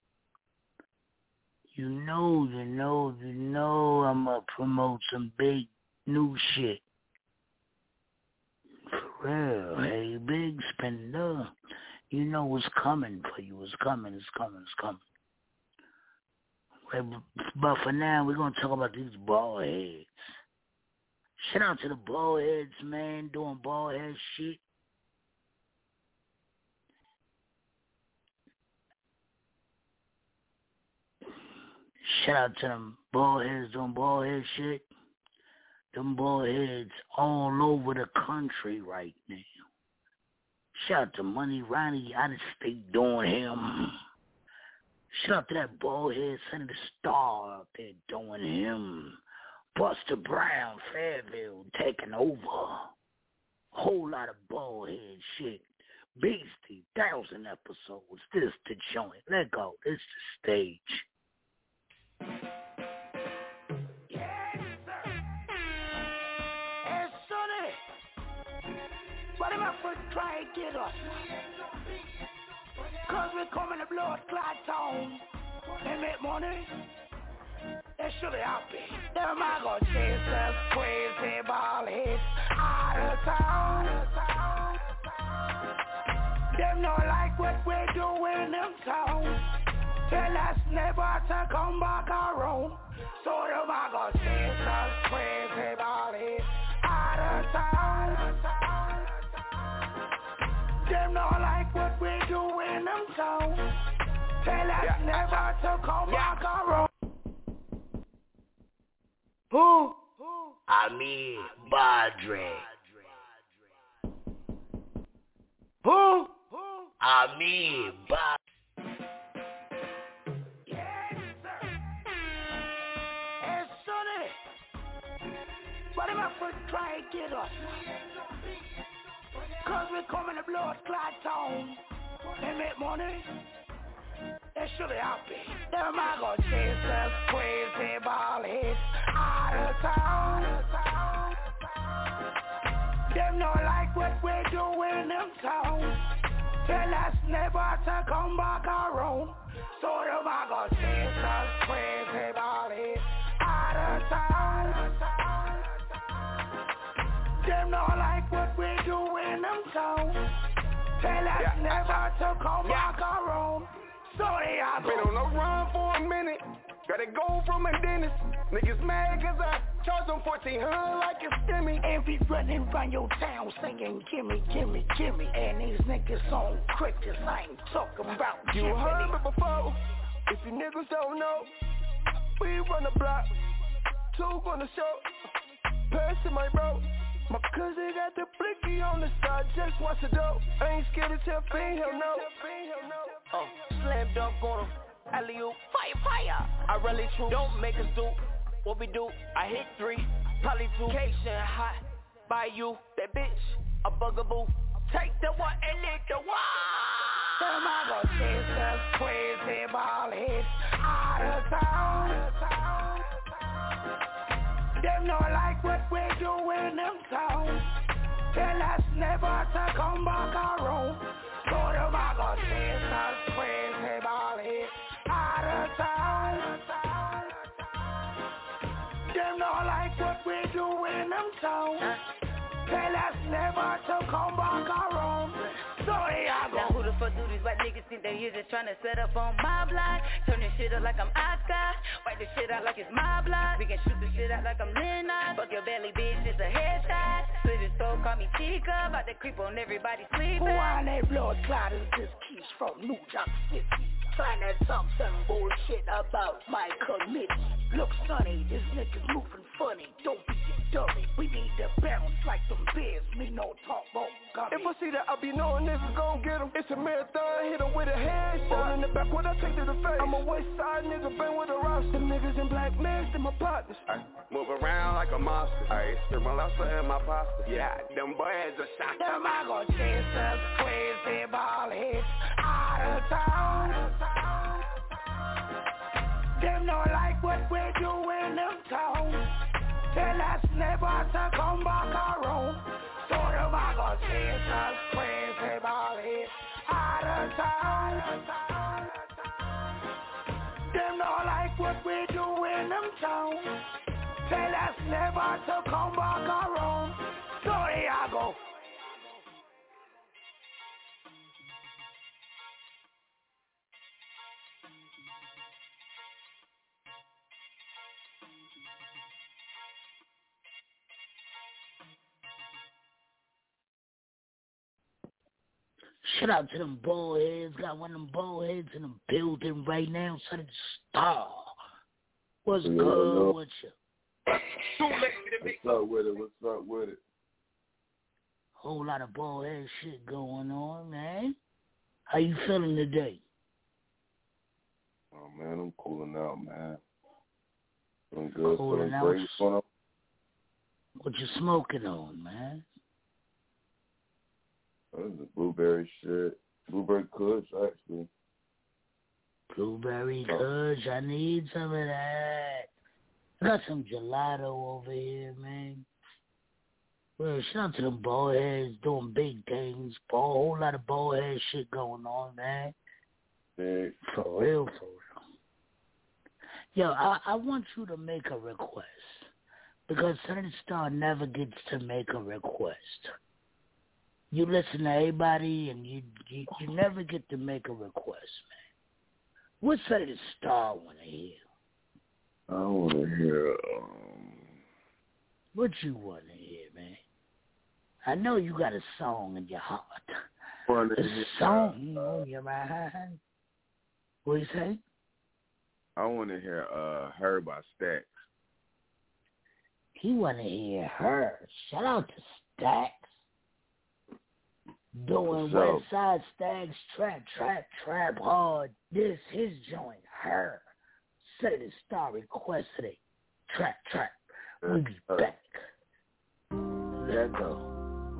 You know, you know, you know I'ma promote some big new shit. For real. Mm. Hey, big spender. You know what's coming for you. It's coming, it's coming, it's coming. But for now, we're gonna talk about these bald heads. Shout out to the bald heads, man, doing bald head shit. Shout out to them bald heads doing bald head shit. Them bald heads all over the country right now. Shout out to Money Ronnie out of state doing him. Shout out to that bald head Senator Starr out there doing him. Buster Brown, Fayetteville taking over. Whole lot of bald head shit. Beastie, thousand episodes. This the joint. Let go. This the stage. What am I for try to get us? Cause we coming to blow blood clot town. They make money. They should be happy. Them I go chase us crazy ball hits out of town. Them not like what we're doing in town. Tell us never to come back around. So them I go chase us crazy hits out of town. Them not like what we doing in them town. Tell us never to come back around. Who? Amir Badre. Who? Amir Badre. For try to get us? Cause we coming to blood clot town. They make money. They should be happy. Them I go chase us crazy ball hits out of town. Them not like what we doing in them town. Tell us never to come back around. So them I go chase us crazy ball hits Them not like what we doing in them town. Tell us never to come back around. Sorry, I Been on the run for a minute. Gotta go from a dentist. Niggas mad cause I charge them 1400 like it's stimmy. And be running around your town singing gimme, gimme, gimme. And these niggas on crickets, I ain't talking about You Jiminy. heard me before. If you niggas don't know, we run the block. Two on the show. Passing my bro. My cousin got the blicky on the side, just watch the dope. I ain't scared to tell fiend, hell no. Uh, slam dunk on him. Alley oop, fire, fire. I really true. Don't make us do what we do. I hit three, probably two. Cation hot by you. That bitch, a bugaboo. Take the one and lick the one. I go chase us crazy ball hits out of town. Them not like what we doing in them town. Tell us never to come back around. So them I go chase us crazy ball out of town. Them not like what we doing in town. Tell us never to come think they here just tryna set up on my block? Turn this shit up like I'm Oscar. Wipe this shit out like it's my block. We can shoot this shit out like I'm Lennox. Fuck your belly, bitch, it's a headshot. Split his soul, call me Chica. About to creep on everybody sleeping. Who are they blood clotters? This keeps from New York City. Trying to talk some bullshit about my committee. Look, Sonny, this nigga's moving funny. Don't be a dummy. We need to bounce like some bears. Me no talk about gummy. If I see that, I be knowing niggas gon' get him. It's a marathon, hit him with a headshot. in the back, what I take to the face. I'm a west side nigga, been with a roster. Niggas in black masks, they my partners. Move around like a monster. I spit my lobster in my pasta. Yeah, them boys are shot. Them I go chase us crazy ball hits out of town. Them not like what we doing in town. Tell us never to come back around. So them I go chase us crazy ball hits Them not like what we doing in town. Tell us never to come back around. Shout out to them bald heads. Got one of them bald heads in the building right now. So the star. What's Yeah, good no. with you? What's up with it? What's up with it? Whole lot of bald head shit going on, man. How you feeling today? Oh man, I'm cooling out, man. Feeling good, Cooling feeling out. great. What's going on? What you smoking on, man? Is the blueberry shit. Blueberry kush, actually. Blueberry Oh. Kush, I need some of that. I got some gelato over here, man. Well, shout out to them bald heads doing big things. A whole lot of bald head shit going on, man. Big. For real, for real. Yo, I, I want you to make a request. Because Certain Star never gets to make a request. You listen to everybody and you, you you never get to make a request, man. What Certain Star want to hear? I want to hear. Um, What you want to hear, man? I know you got a song in your heart. A song on your mind. What you say? I want to hear uh, "Her" by Stax. He want to hear her. Shout out to Stacks. Doing What's up? West Side Stacks trap, trap, trap hard. This his joint. Her. Say the star requested it. Trap, trap. We be Uh, back. Let go.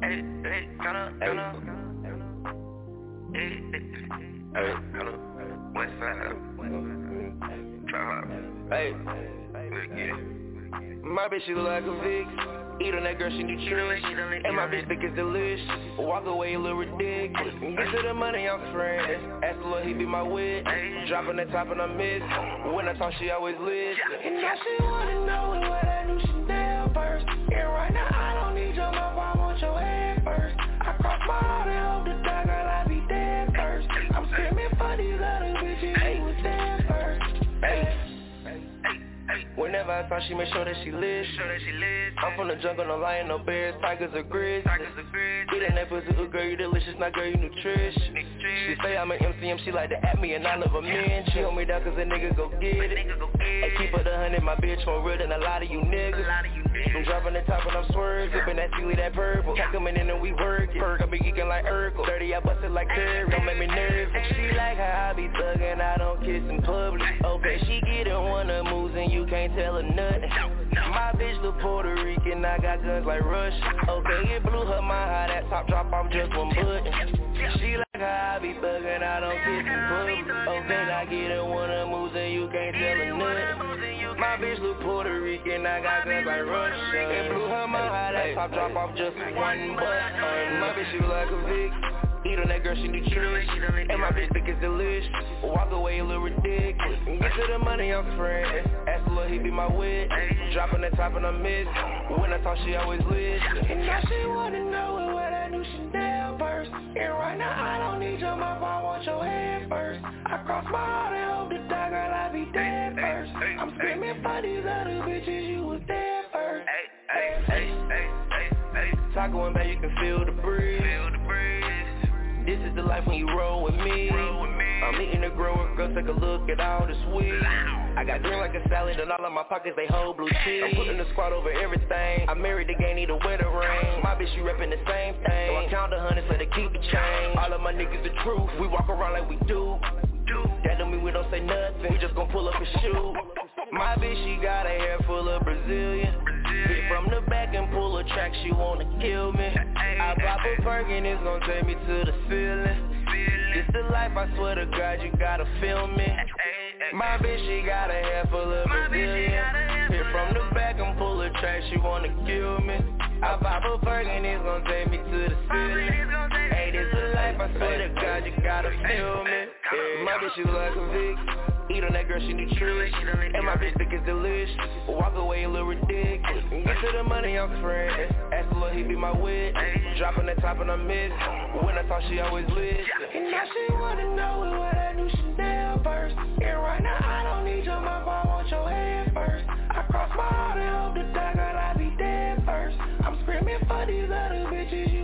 Hey, hey, kinda, kinda. Hey, hey, kinda. West side. Try Hey, Get it. My bitch, she look like a Vic. Eat on that girl, she nutritious. And my bitch think it's delicious. Walk away a little ridiculous. Get to the money, I'm friends. Ask the Lord, he be my wit. Dropping the top and I miss. When I talk, she always listen. And now she wanna know what I do Chanel I talk, she make sure that she lives. Sure that she lives. I'm from the jungle, no lion, no bears, tigers or grizzlies. Tigers are good. Eating that pussy, ooh, girl, you delicious, not girl, you nutritious. She say I'm an MCM, she like to at me and I love a man. She hold me down cause a nigga go get it. Nigga go Hey, get keep her the hundred, my bitch more real than a lot of you niggas. A lot of you I'm dropping the top and I'm swerving, sipping that seaweed, that purple. Cat coming in and we work. Perk, I be geeking like Urkel. Dirty, I bust it like Curry. Don't make me nervous. She like how I be thugging, I don't kiss in public. Okay, she getting one of moves and you can't tell her nothing. My bitch look Puerto Rican, I got guns like Russia. Okay, it blew her mind how that top drop, I'm just one button. She like how I be thugging, I don't kiss in public. Okay, I getting one of moves and you can't tell her nothing. My bitch look Puerto Rican, I got guns like Russia. It blew her mind how that top drop off just one button. My bitch she like a Vic. Eat on that girl, she nutritious. And my bitch think it's delicious. Walk away a little ridiculous. Get to the money, I'm friends. Ask the Lord, he be my wit. Dropping the top and I miss. When I talk, she always listen. And now she wanna know what I do Chanel first. And right now I don't need your mouth, I want your head first. I cross my heart and hope to die, girl, I be dead first. I'm screaming for these other bitches, you was dead first. Hey, hey, hey, hey, hey, hey. Taco and back, you can feel the breeze. The. This is the life when you roll with me. I'm eating the grower, girl, take a look at all this weed. I got green like a salad and all of my pockets, they hold blue cheese. I'm putting the squad over everything. I married the gang, need a weather ring. My bitch, she reppin' the same thing. So I count the hundreds, let her keep the change. All of my niggas the truth. We walk around like we do. That don't mean we don't say nothing. We just gon' pull up and shoot. My bitch, she got a hair full of Brazilian. Hit from the back and pull a track, she wanna kill me. I pop a perk and it's gon' take me to the ceiling. It's the life, I swear to God, you gotta feel me. My bitch, she got a hair full of Brazilian. Hit from the back and pull a track, she wanna kill me. I pop a perk and it's gon' take me to the ceiling. Hey, this life, I swear to God, you gotta feel me. Yeah. My bitch, look like a Vic. Eat on that girl, she nutritious. And my bitch think it's delicious. Walk away a little ridiculous. Get to the money, I'm friends. Ask the Lord, he be my wit. Dropping the top and I miss. When I talk, she always listen. And now she wanna know what I do Chanel first. And right now I don't need your mouth, I want your head first. I cross my heart and hope to die, girl, I be dead first. I'm screaming for these other bitches,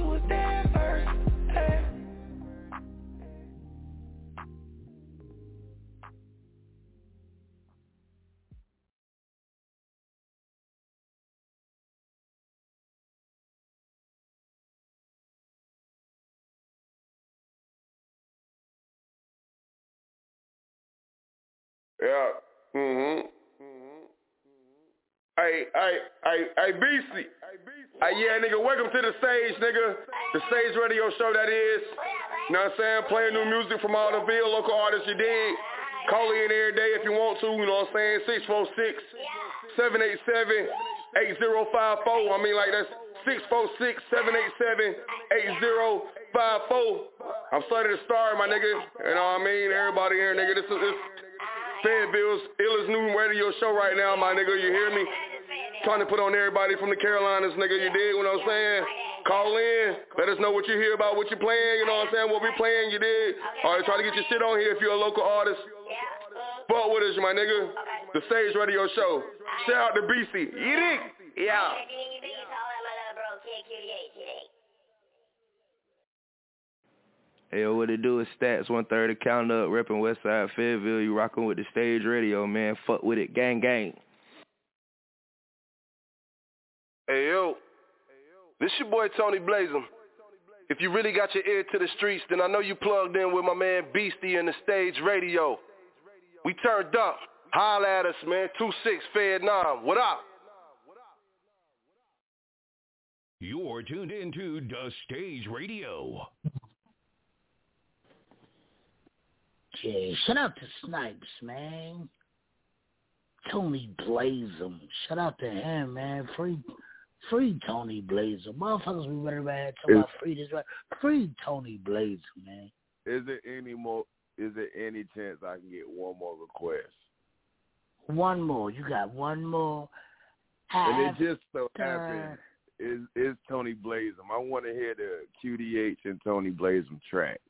Yeah. Mhm. Hey, hey, hey, hey, BC. Hey, yeah, nigga, welcome to the stage, nigga. The stage radio show that is. You know what I'm saying? Playing new music from all the Ville local artists you dig. Call in every day if you want to, you know what I'm saying? 646-787-8054. I mean, like, that's 646-787-8054. I'm starting to start, my nigga. You know what I mean? Everybody here, nigga. This is this Fayetteville's illest new radio show right now, my nigga. You hear me? Trying to put on everybody from the Carolinas, nigga. You dig what I'm saying? Call in. Let us know what you hear about what you're playing. You know what I'm saying? What we playing, you dig? All right, try to get your shit on here if you're a local artist. Fuck with us, my nigga. The Stage Radio Show. Shout out to BC. You dig? Yeah. Hey, yo, what it do is stats, one thirty count up, repping Westside Fayetteville. You rocking with the stage radio, man. Fuck with it, gang, gang. Hey, yo. This your boy Tony Blazem. If you really got your ear to the streets, then I know you plugged in with my man Beastie in the stage radio. We turned up. Holla at us, man. 2-6 Fed 9. What up? You're tuned into the Stage Radio. Yeah, shout out to Snipes, man. Tony Blazem. Shout out to him, man. Free free Tony Blazem. Motherfuckers be running around talking about free this right. Free Tony Blazem, man. Is there any more? Is there any chance I can get one more request? One more. You got one more. And it just so happened is is Tony Blazem. I want to hear the QDH and Tony Blazem track.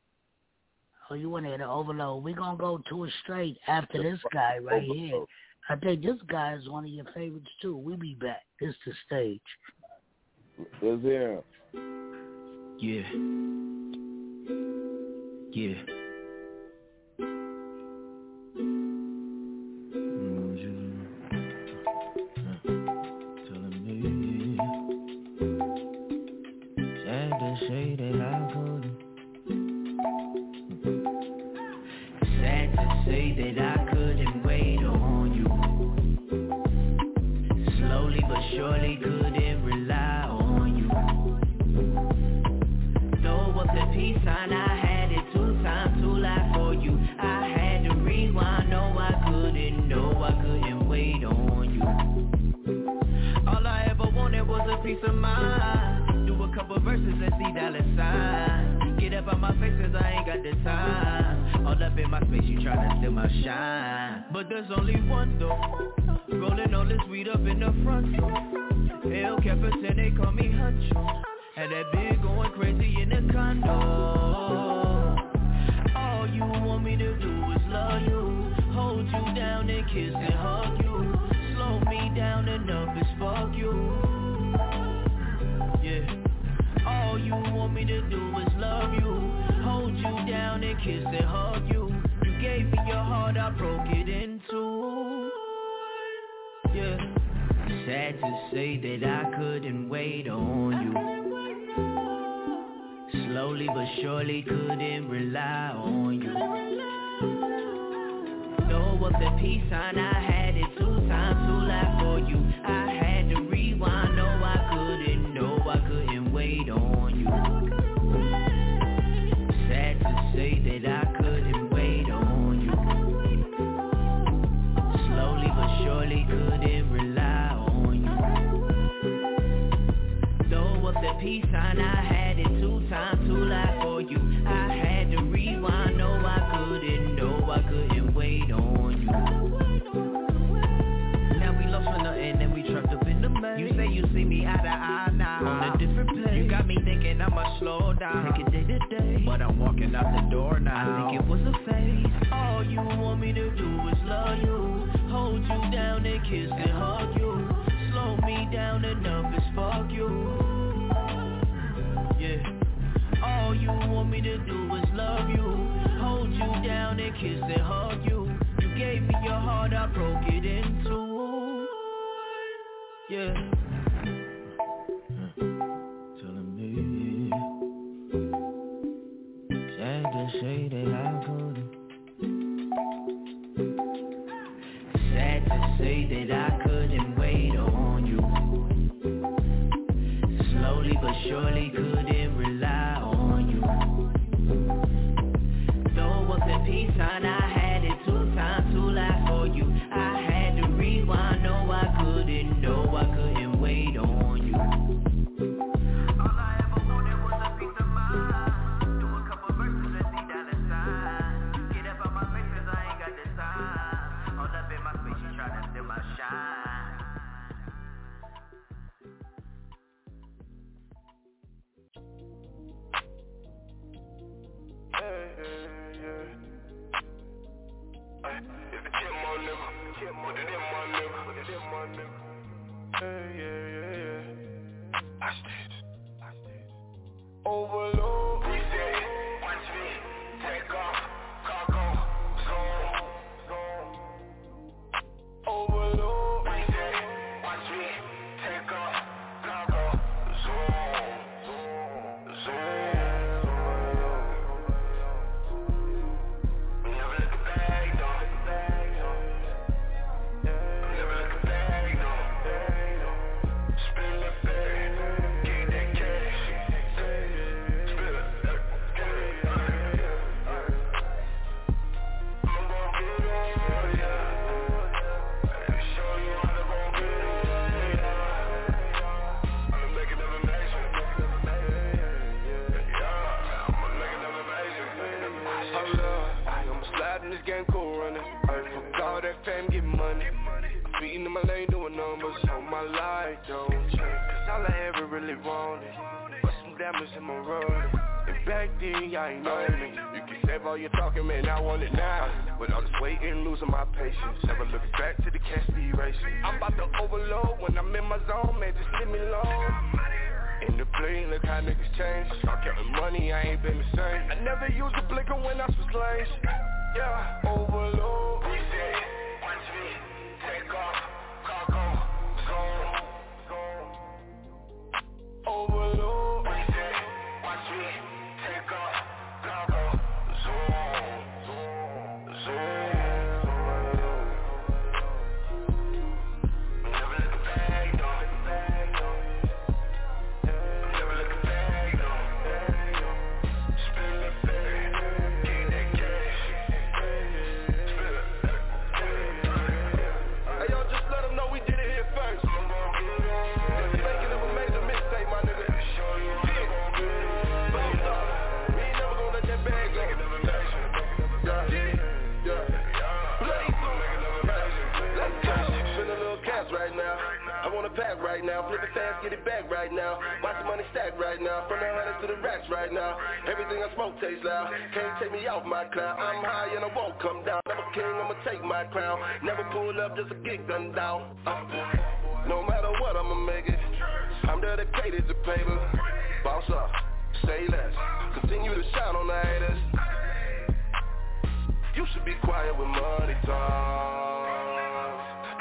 Oh, you want to the overload? We're going to go to it straight after this guy right here. I think this guy is one of your favorites, too. We'll be back. This the stage. Let's hear him. Yeah. Yeah.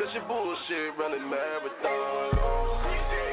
Cause your bullshit running marathon.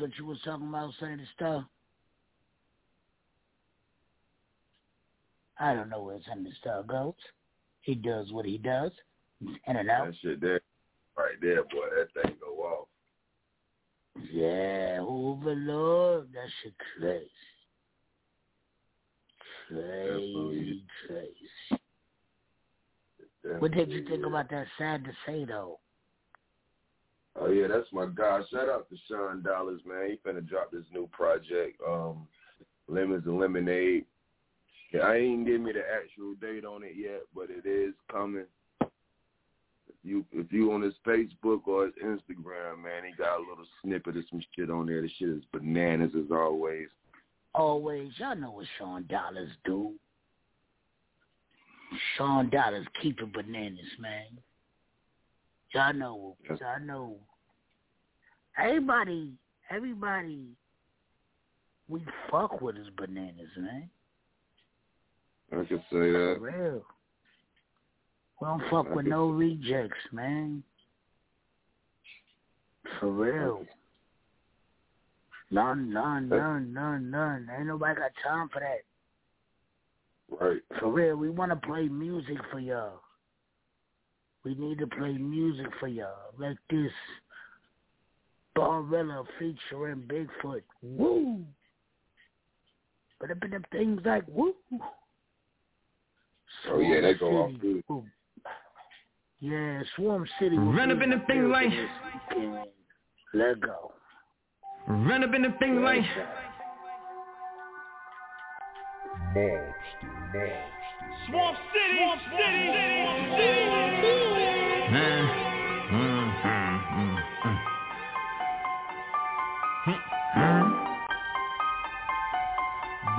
what you was talking about, Senator Starr? I don't know where Senator Starr goes. He does what he does. In and out. That shit there, right there, boy. That thing go off. Yeah, overlord. That shit crazy. Crazy, crazy. What did you think about that? Sad to say, though. Oh yeah, that's my guy. Shout out to Sean Dollars, man. He finna drop this new project, um, Lemons and Lemonade. Yeah, I ain't give me the actual date on it yet, but it is coming. If you if you on his Facebook or his Instagram, man, he got a little snippet of some shit on there. The shit is bananas as always. Always, y'all know what Sean Dollars do. Sean Dollars keeping bananas, man. Y'all know, y'all know everybody, everybody we fuck with his bananas, man. I can say that. For real. We don't fuck I with no rejects, man. For real. None, none, uh, none, none, none. Ain't nobody got time for that. Right. For real, we want to play music for y'all. We need to play music for y'all. Like this Barilla featuring Bigfoot. Woo! But up in them things like woo. Oh yeah, they go off good. Woo. Yeah, Swamp City. Run up in the things like this. Let go. Run up in the things like Swamp City, Swamp City, City, Uh,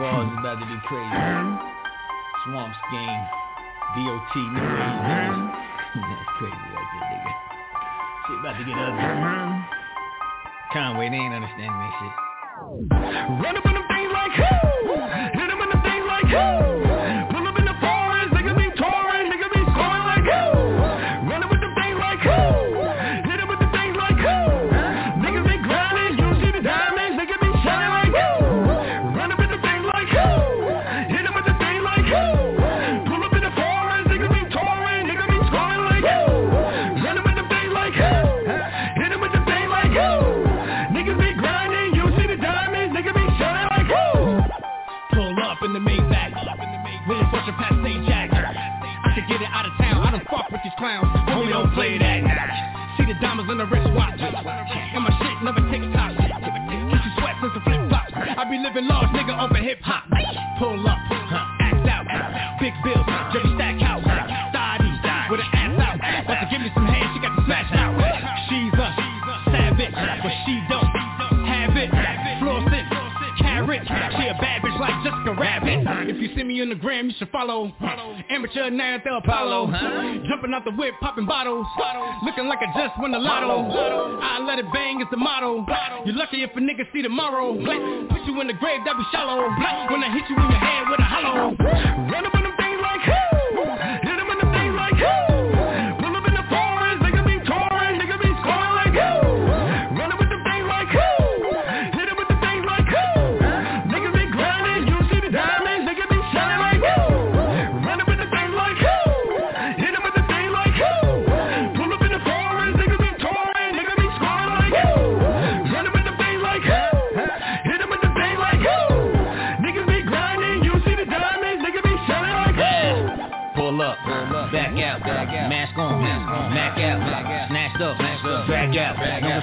Is about to be crazy. Swamp game. DOT, nigga. <laughs> That's crazy right there, nigga. Shit about to get ugly. Conway, they ain't understanding that shit. Run up in them things like who? Hit them in the things like who? Living large, nigga, over hip hop. Me on the gram, you should follow. Amateur now at the Apollo. Jumping out the whip, popping bottles. bottles. Looking like I just won the lotto. I let it bang, it's the motto. You're lucky if a nigga see tomorrow. Put you in the grave, that be shallow. When I hit you in your head with a hollow. Run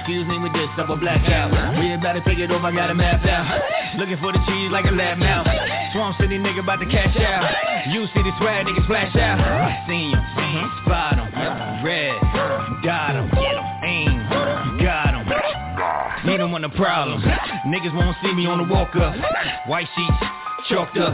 Confuse me with this, double blackout. We about to take it over, I got a map out. Looking for the cheese like a lab mouth. Swamp City nigga about to cash out. You see the swag, nigga splash out. I see him, spot him, red, got him, aim, got him. Need him on the problem. Niggas won't see me on the walk up. White sheets, chalked up.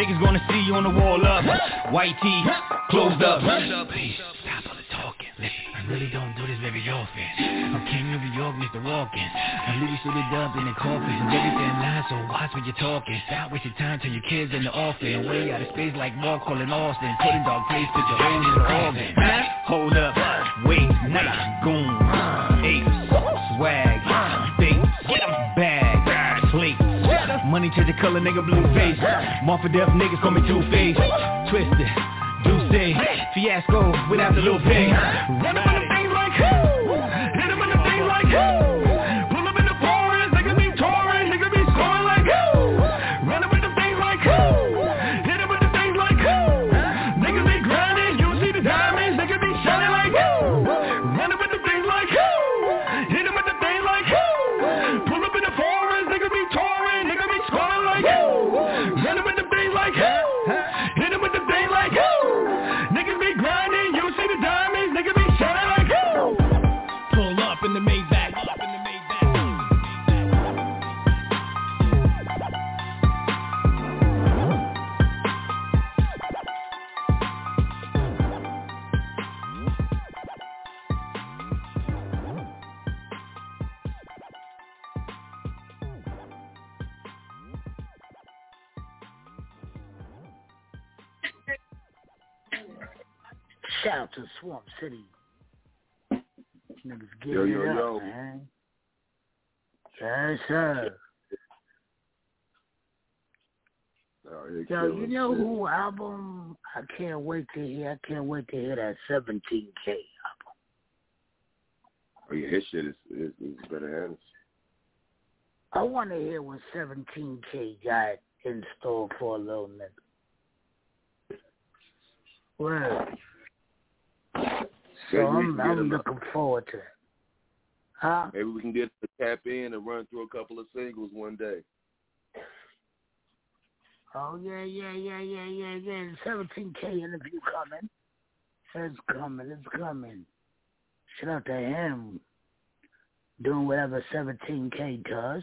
Niggas gonna see you on the wall up. White tee, closed up. Please, stop all the talking. I really don't do this very often. I'm king of New York, Mr. Walking. I really should have dubbed in the coffin. And everything lies, so watch when you're talking. Stop wasting time till your kids in the office. Way out of space like Mark calling Austin. Put in dog place, put your holes in the organ. Hold up, wait, night, goon, ace, swag, fake, bag, plate. Money change the color, nigga, blue face. Mark for death, niggas call me two-face. Twisted, Duce, fiasco without the little pig. Run up in the things City. Niggas getting Yo, yo, it up, yo. man. Yes, sir. Oh, yo, you know who album I can't wait to hear? I can't wait to hear that 17K album. Oh yeah, his shit is is, is better than I want to hear what 17K got in store for a little nigga. Word. So I'm, I'm looking forward to it. Huh? Maybe we can get to tap in and run through a couple of singles one day. Oh yeah, yeah, yeah, yeah, yeah, yeah. Seventeen K interview coming. It's coming, it's coming. Shout out to him doing whatever seventeen K does.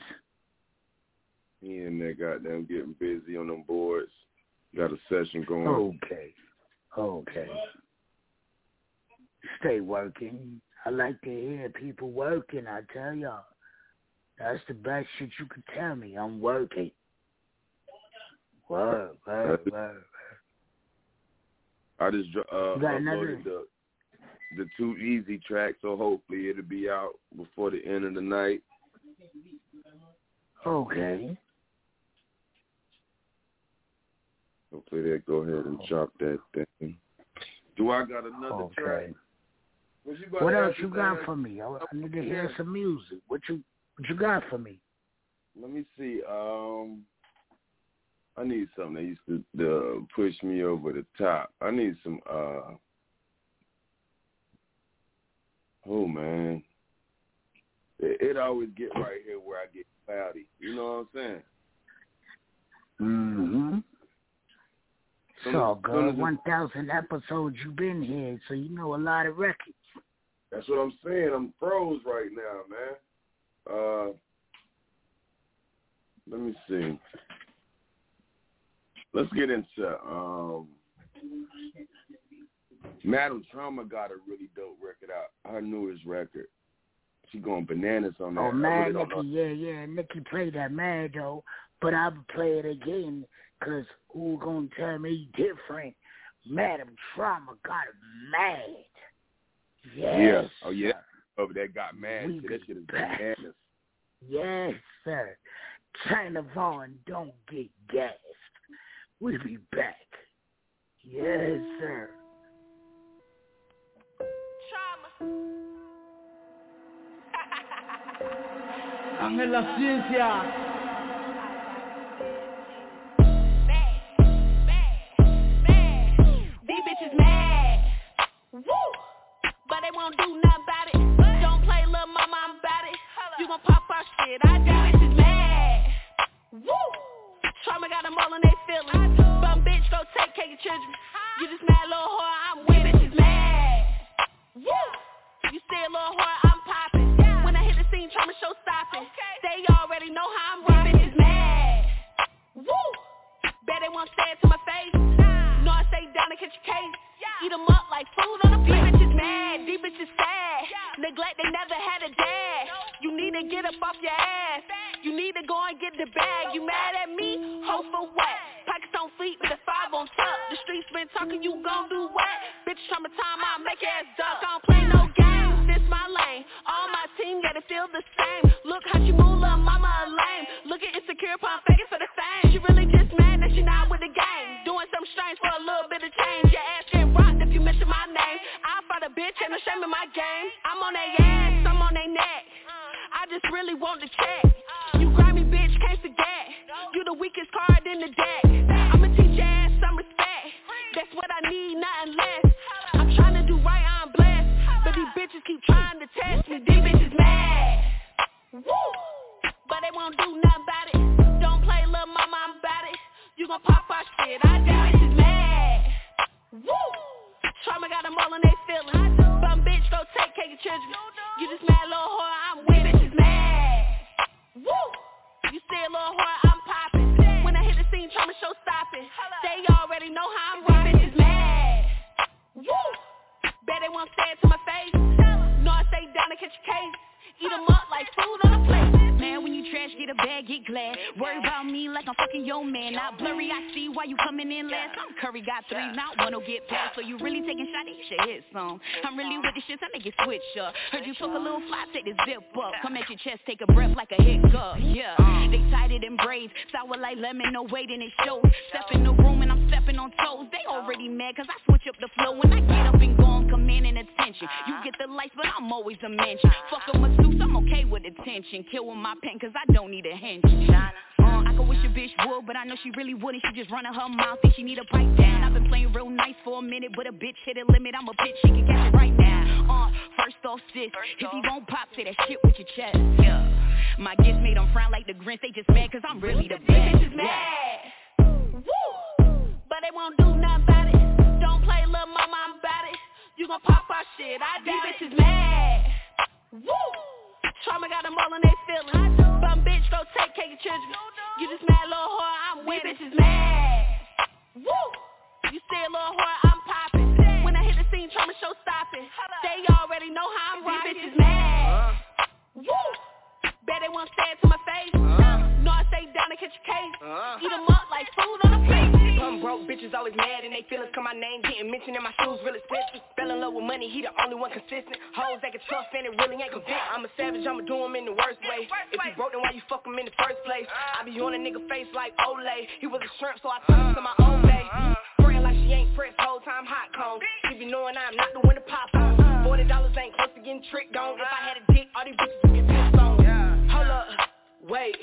He and that goddamn getting busy on them boards. Got a session going. Okay. Okay. Stay working. I like to hear people working, I tell y'all. That's the best shit you can tell me. I'm working. Word, word, word. I just uh, uploaded the the two easy tracks, so hopefully it'll be out before the end of the night. Okay. Hopefully they'll go ahead and drop that thing. Do I got another Okay. track? What, you about What to else you got for me? I, I need to hear some music. What you what you got for me? Let me see. Um, I need something that used to push me over the top. I need some. uh Oh man, it, it always get right here where I get cloudy. You know what I'm saying? Mm-hmm. So as- soon as good. One thousand episodes you've been here, so you know a lot of records. That's what I'm saying. I'm froze right now, man. Uh, let me see. Let's get into um, Madam Trauma got a really dope record out. Her newest record. She going bananas on that. Oh I man, really Nikki, yeah, yeah, Nikki played that mad though, but I'll play it again, cause who gonna tell me different? Madam Trauma got mad. Yes, Yeah. Oh yeah. Oh, that got mad. We shit. That shit is back. Yes, sir. China Vaughn don't get gassed. We'll be back. Yes, sir. Ángel la ciencia. These bitches mad. Woo! They won't do nothing about it. Don't play little mama, I'm about it. You gon' pop our shit. I do. Bitches mad. Woo! Trauma got them all in they feelings. Bum bitch, go take care of your children. You just mad little whore, I'm with Bitches mad. Woo! You say a little whore, I'm popping. When I hit the scene, trauma show stopping. They already know how I'm rocking. Bitches mad. Woo! Bet they won't say it to my face. No, a case. Eat 'em up like food on a plate. These bitches mad, these bitches sad. Neglect, they never had a dad. You need to get up off your ass. You need to go and get the bag. You mad at me? Hope for what? Pockets on feet with a five on top. The streets been talking, you gon' do what? Bitch, trauma time, I'll make your ass duck. I don't play no games, this my lane. All my team gotta feel the same. Look how she move, little mama lame. Looking insecure, pump faking game. I'm on their ass, I'm on their neck. I just really want to check. You grimy bitch, can't forget. You the weakest card in the deck. I'ma teach your ass some respect. That's what I need, nothing less. I'm trying to do right, I'm blessed. But these bitches keep trying to test me. These bitches mad. Woo! But they won't do nothing about it. Don't play little mama, I'm about it. You gon' pop our shit. I do. Children. You just mad little get a bag, get glad. Worry about me like I'm fucking your man. Not blurry, I see why you coming in last. I'm Curry, got three, not one will get past. So you really taking shot, you should hit some. I'm really with the shit, I make it switch up. Heard you took a little fly, take this zip up. Come at your chest, take a breath like a hiccup. Yeah, uh. they tied it and brave. Sour like lemon, no weight in it shows. Step in the room and I'm stepping on toes. They already mad cause I switch up the flow. When I get up and go, I'm commanding attention. You get the lights, but I'm always a mention. Fuck a masseuse, I'm okay with attention. Kill with my pen cause I don't need a hinge. Uh, I could wish a bitch would, but I know she really wouldn't. She just running her mouth, think she need a pipe down. I've been playing real nice for a minute, but a bitch hit a limit. I'm a bitch, she can catch it right now. Uh, first off, sis, if you won't pop, say that shit with your chest. Yeah, my gifts made them frown like the Grinch. They just mad cause I'm really the best. Bitches mad. Woo! But they won't do nothing about it. Don't play little mama, I'm about it. You gon' pop our shit, I doubt These bitches mad. Woo! Trauma got them all in their feelings. Bum bitch, go take care of children. You just mad little whore, I'm winning. These bitches mad. Woo! You say a little whore, I'm popping. When I hit the scene, trauma show stopping. They already know how I'm rocking. Bitches mad. Woo! They won't say it to my face. No, I stay down and catch a case. Uh-huh. Eat 'em up like food on a plate. Bum broke bitches always mad and they feelings come my name getting mentioned in my shoes real expensive. Fell in love with money, he the only one consistent. Hoes that get tough and it really ain't convinced. I'm a savage, I'ma do him in the worst way. If he broke, then why you fuck him in the first place? I be on a nigga face like Olay. He was a shrimp, so I took him to my own uh-huh. bay. Praying like she ain't pressed, whole time hot cone. If you knowing I'm not the one to pop on. Uh-huh. Forty dollars ain't close to getting tricked on. If I had a dick, all these bitches would get pissed on. Hold up, wait.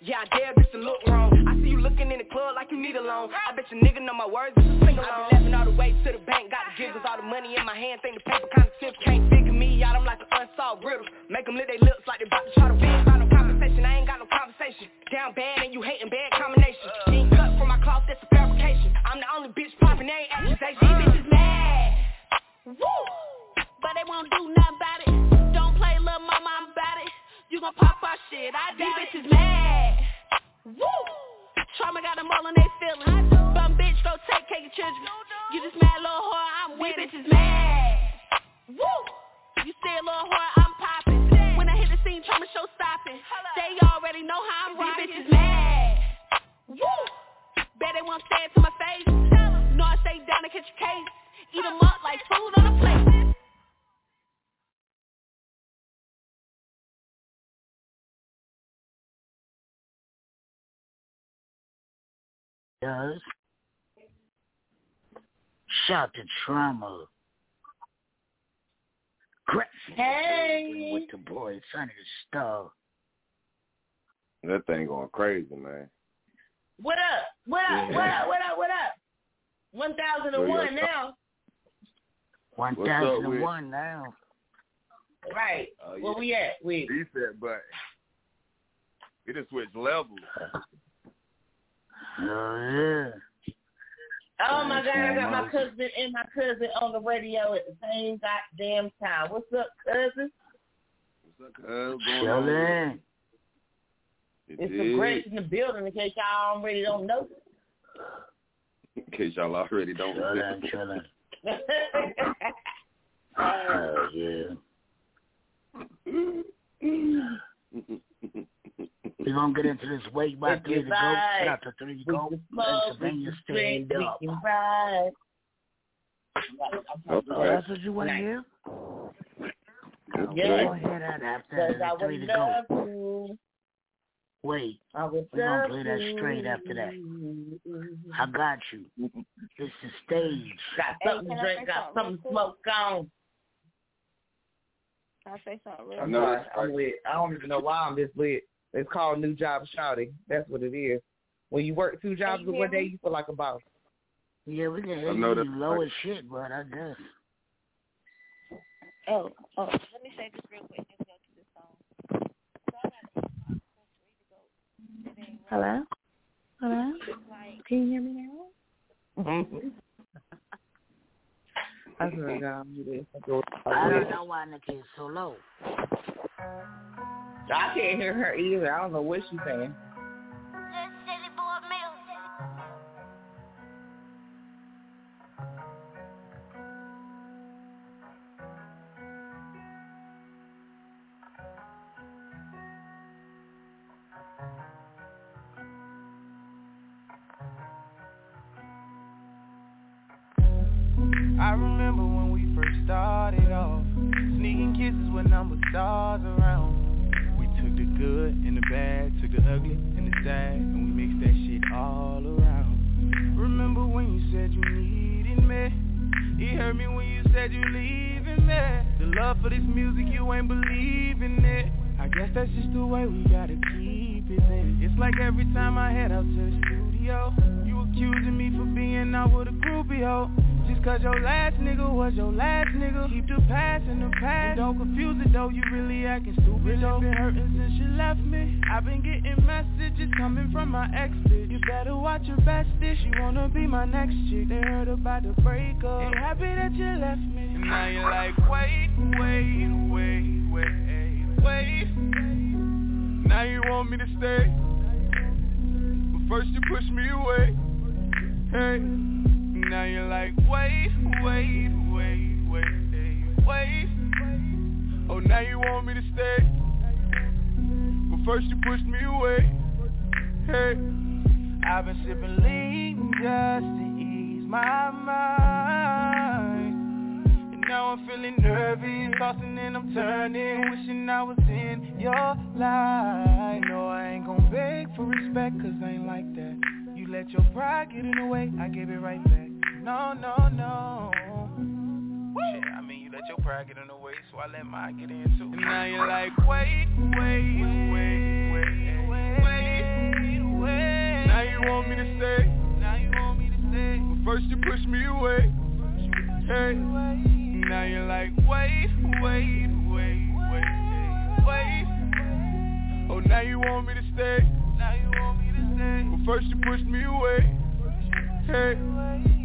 Yeah, I dare bitch to look wrong. I see you looking in the club like you need a loan. I bet your nigga know my words, but you sing along. I be laughing all the way to the bank, got the giggles, all the money in my hand, think the paper kinda stiff. Can't figure me out, I'm like an unsolved riddle. Make them lick their lips like they about to try to win. Got no compensation, I ain't got no conversation. Down bad and you hating bad combination. Ain't cut from my cloth, that's a fabrication. I'm the only bitch popping, they ain't accusation. These bitches mad. Woo! But they won't do nothing about it. Don't play little mama, I'm about it. You gon' pop our shit, I These bitches mad. Woo! Trauma got them all in their feelings. Bum bitch, go take care of children. You just mad little whore, I'm winning. These bitches mad. Woo! You say a little whore, I'm popping. When I hit the scene, trauma show stopping. They already know how I'm rocking. These bitches mad. Woo! Bet they won't say it to my face. No, I stay down and catch a case. Eat 'em up like food on a plate. Does. Shout to trauma. Great Hey. with the boy Sonny the Star. That thing going crazy, man. What up? What up? What up? What up? What up? One thousand and one now. One thousand and one now. Right. Oh, Where we at? We Decent, but we just switched levels. <laughs> Oh yeah. Oh my God! I got my cousin and my cousin on the radio at the same goddamn time. What's up, cousin? What's up, cuz? Going. It It's is. the greats in the building in case y'all already don't know. In case y'all already don't know. Chillin', chillin'. <laughs> Oh yeah. <laughs> We're gonna get into this way by three you to go. ride, Shout out to three to go. we can smoke, Pennsylvania stand up. we can ride. Oh, that's what you want to Nice. hear? Yeah. Go ahead and after Cause three to go. you. Wait, I would we're gonna play that straight after that. I mm-hmm. got you. This is stage. Got something to drink, got something to smoke on. Can I say something real I'm quick? I'm lit. I don't even know why I'm this lit. It's called new job shouting. That's what it is. When you work two jobs you in one hear day, you feel like a boss. Yeah, we can I hear know you that's low as shit, but I guess. Oh, oh, let me say this real quick. Let's go to this song. So I got a to go. Hello? Hello? Can you hear me now? Mm-hmm. I swear I'm this. I don't know why Nikki is so low. I can't hear her either. I don't know what she's saying. Stars around. We took the good and the bad Took the ugly and the sad And we mixed that shit all around. Remember when you said you needed me? It hurt me when you said you leaving me. The love for this music you ain't believing it. I guess that's just the way we gotta keep it then It's like every time I head out to the studio You accusing me for being out with a groupie hoe just cause your last nigga was your last nigga. Keep the past in the past. And don't confuse it though. You really acting stupid really though. been hurting since you left me. I've been getting messages coming from my ex bitch You better watch your best if she wanna be my next chick. They heard about the breakup. Ain't happy that you left me. And now you're like wait, wait, wait, wait, wait. Now you want me to stay? But first you push me away. Hey now you're like, wait, wait, wait, wait, wait. Oh, now you want me to stay. But first you pushed me away. Hey, I've been sipping lean just to ease my mind. And now I'm feeling nervous, tossing and I'm turning, wishing I was in your life. No, I ain't gon' beg for respect, cause I ain't like that. You let your pride get in the way, I gave it right back no, no, no. Shit, I mean, you let your pride get in the way, so I let mine get in too. And now you're like, wait, wait, wait, wait, wait, wait. Now you want me to stay. Now you want me to stay. But first you push me away. Hey. Now you're like, wait, wait, wait, wait, wait. Oh, now you want me to stay. Now you want me to stay. But first you pushed me away. Hey.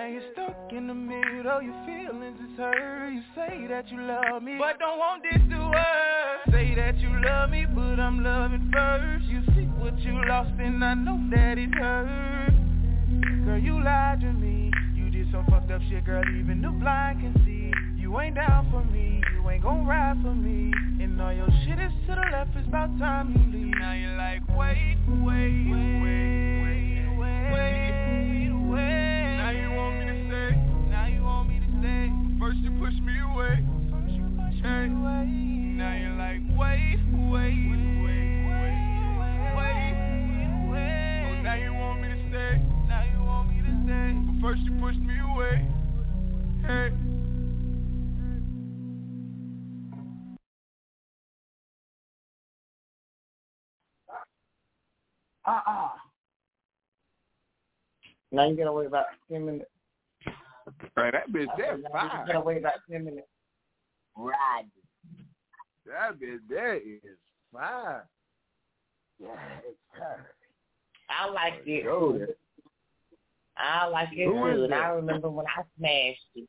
Now you're stuck in the middle, your feelings is hurt. You say that you love me, but don't want this to work. Say that you love me, but I'm loving first. You see what you lost and I know that it hurt. Girl, you lied to me. You did some fucked up shit, girl, even the blind can see. You ain't down for me, you ain't gon' ride for me. And all your shit is to the left, it's about time you leave. Now you're like, wait, wait, wait, wait, wait, wait, wait First you push me away. Hey. Now you're like, wait, wait, wait, wait, wait. Oh, now you want me to stay. Now you want me to stay. But first you pushed me away. Hey. Uh-uh. Now you're gonna wait about ten minutes. Right, that bitch, that fine. Gonna wait about ten minutes. Right. That bitch, that is fine. Yeah, it's her. I like oh, it. I like it Who too. And I remember when I smashed it.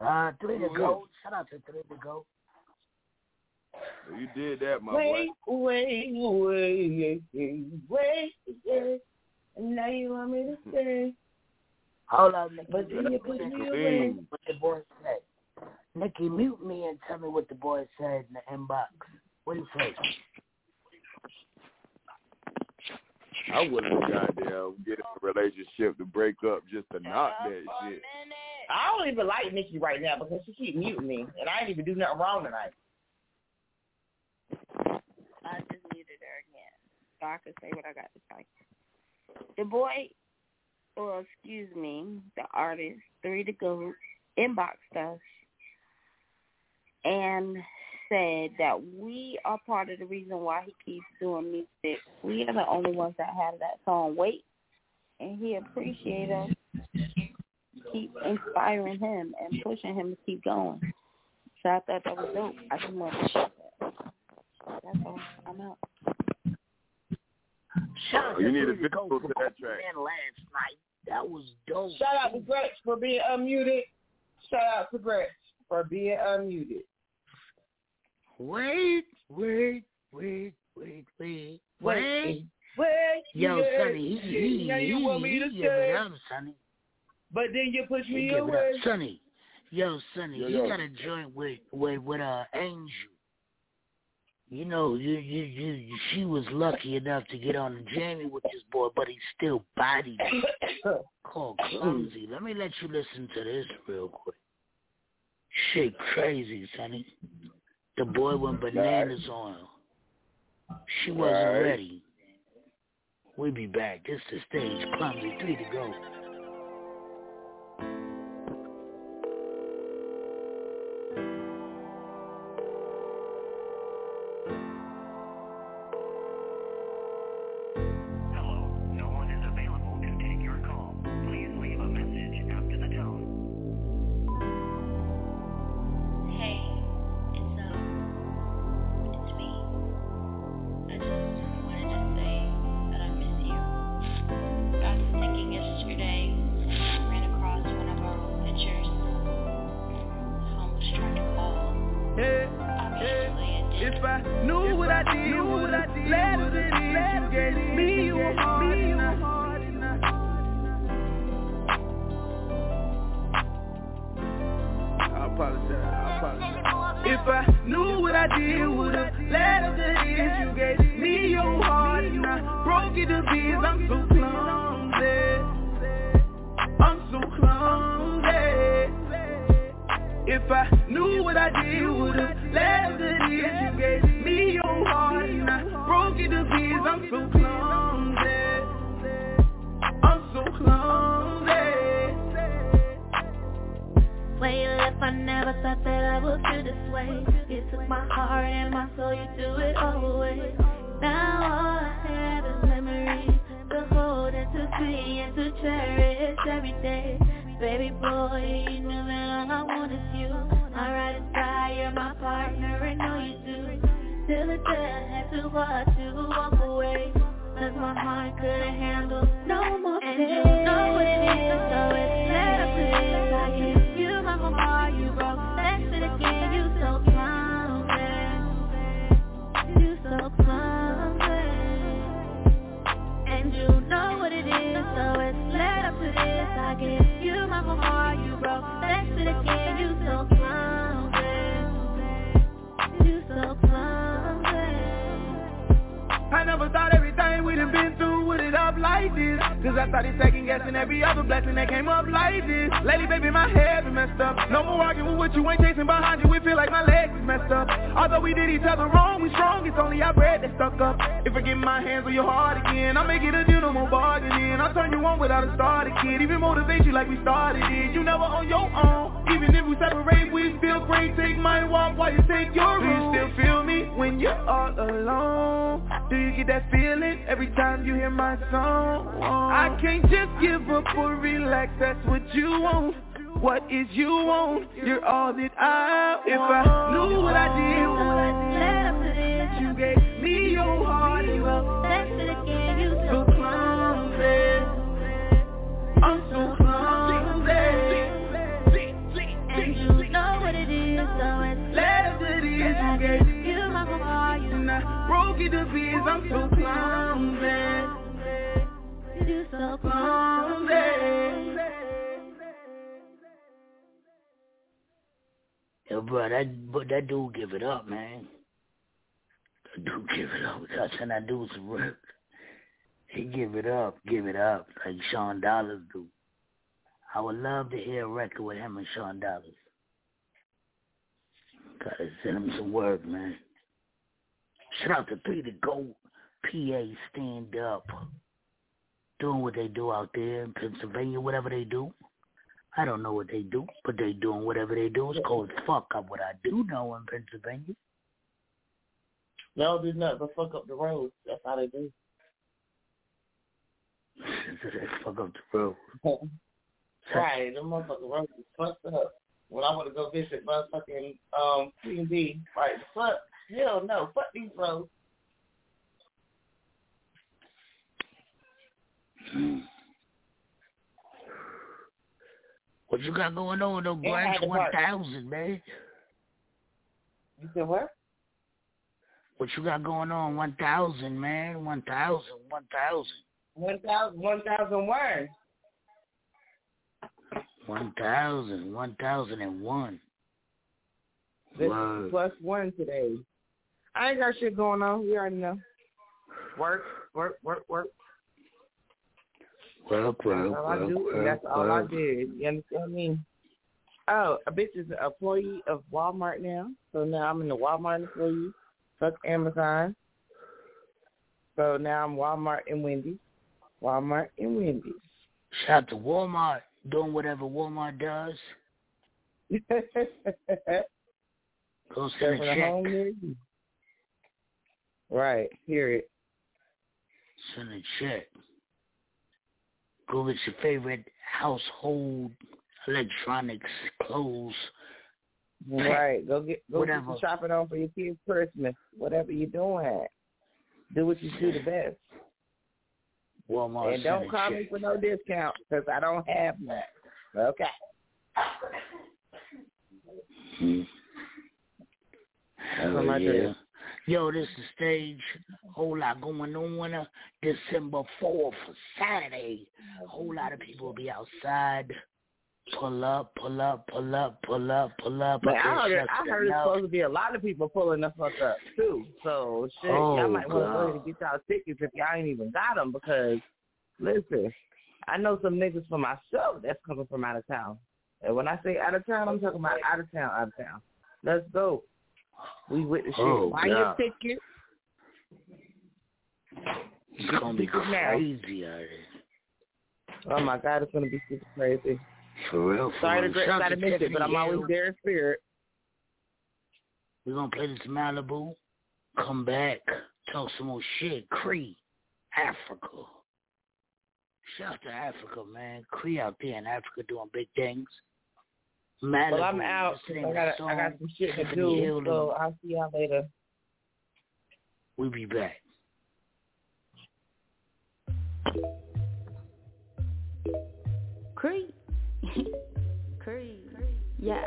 Uh, three to go. Shout out to three to go. You did that, my wait, boy. Wait, wait, wait, wait, wait. And now you want me to stay. Hold on, Nikki. But then you put me away. What the boy said. Nikki, mute me and tell me what the boy said in the inbox. What do you say? I wouldn't goddamn get in a relationship to break up just to knock that shit. I don't even like Nikki right now because she keep muting me, and I ain't even do nothing wrong tonight. I just muted her again, so I could say what I got to say. The boy or excuse me, the artist, Three to Go, inboxed us and said that we are part of the reason why he keeps doing music. We are the only ones that have that song Wait. And he appreciates us keep inspiring him and pushing him to keep going. So I thought that was dope. I just wanted to share that. That's all. I'm out. Shout you need to go to that track. Last night. That was dope. Shout out to Gretch for being unmuted. Shout out to Gretch for being unmuted. Wait, wait, wait, wait, wait, wait. Wait, Yo, yeah, Sonny, he, he, now you he, want me to he give stay, it up, Sonny. but then you push He me give it away. up. Sonny, yo, Sonny, Yo, you got to join with, with, with uh, Angel you know, you, you, you, she was lucky enough to get on a jammy with this boy, but he's still body her. Called clumsy. Let me let you listen to this real quick. Shit crazy, sonny. The boy went bananas on her. She wasn't ready. We be back. This is the stage. Clumsy, three to go. years ago. Still my volume. Broke to pieces, I'm so clumsy. You so clumsy. Yo, bro, that but that dude give it up, man. That dude give it up. That's when that dude's work. He give it up, give it up, like Sean Dollars do. I would love to hear a record with him and Sean Dollars. Gotta send him some work, man. Shout out to three to go PA stand up. Doing what they do out there in Pennsylvania, whatever they do. I don't know what they do, but they doing whatever they do. It's called fuck up what I do know in Pennsylvania. No, do nothing but fuck up the road. That's how they do. <laughs> fuck up the road. <laughs> right, the motherfucking road is fucked up when I want to go visit motherfucking um, Queen B, like, fuck, hell no, fuck these roads. What you got going on though, Branch One Thousand, man? You said what? What you got going on? One thousand, man. One thousand. One thousand. One thousand. One thousand words. One thousand, one thousand and one. This is plus one today. I ain't got shit going on. We already know. Work, work, work, work. Work, work, that's all work, I do. Work, that's all work. I did. You understand me? Oh, a bitch is an employee of Walmart now. So now I'm in the Walmart employee. Fuck Amazon. So now I'm Walmart and Wendy's. Walmart and Wendy's. Shout to Walmart doing whatever Walmart does. Go send Serving a a check. home near you. Right. Hear it. Send a check. Go get your favorite household electronics, clothes. Right. Go get go Whatever. get some shopping on for your kids' Christmas. Whatever you're doing. Do what you do the best. Walmart. and don't call me for no discount because I don't have none. Okay. Hell on my yeah. Yo, this is stage. Whole lot going on. uh, December 4th, Saturday. A Whole lot of people will be outside. Pull up, pull up, pull up, pull up, pull up. But I heard, I heard it's supposed to be a lot of people pulling the fuck up too. So shit, Oh, y'all might want to go ahead and get y'all tickets if y'all ain't even got them because listen, I know some niggas for myself that's coming from out of town. And when I say out of town, I'm talking about out of town, out of town. Let's go. We with the shit. Oh, Buy God. your ticket. It's gonna be Tickets now. crazy out here. Oh my god, it's gonna be super crazy. For real, for Sorry to real. Greg Shout out gotta miss it, but I'm always there in spirit. We're gonna play this Malibu, come back, talk some more shit. Cree, Africa. Shout out to Africa, man. Cree out there in Africa doing big things. Malibu. Well, I'm out. that's the 'cause name I got the I got some shit to do, Hill so I'll see y'all later. We'll be back. Creed. Yeah.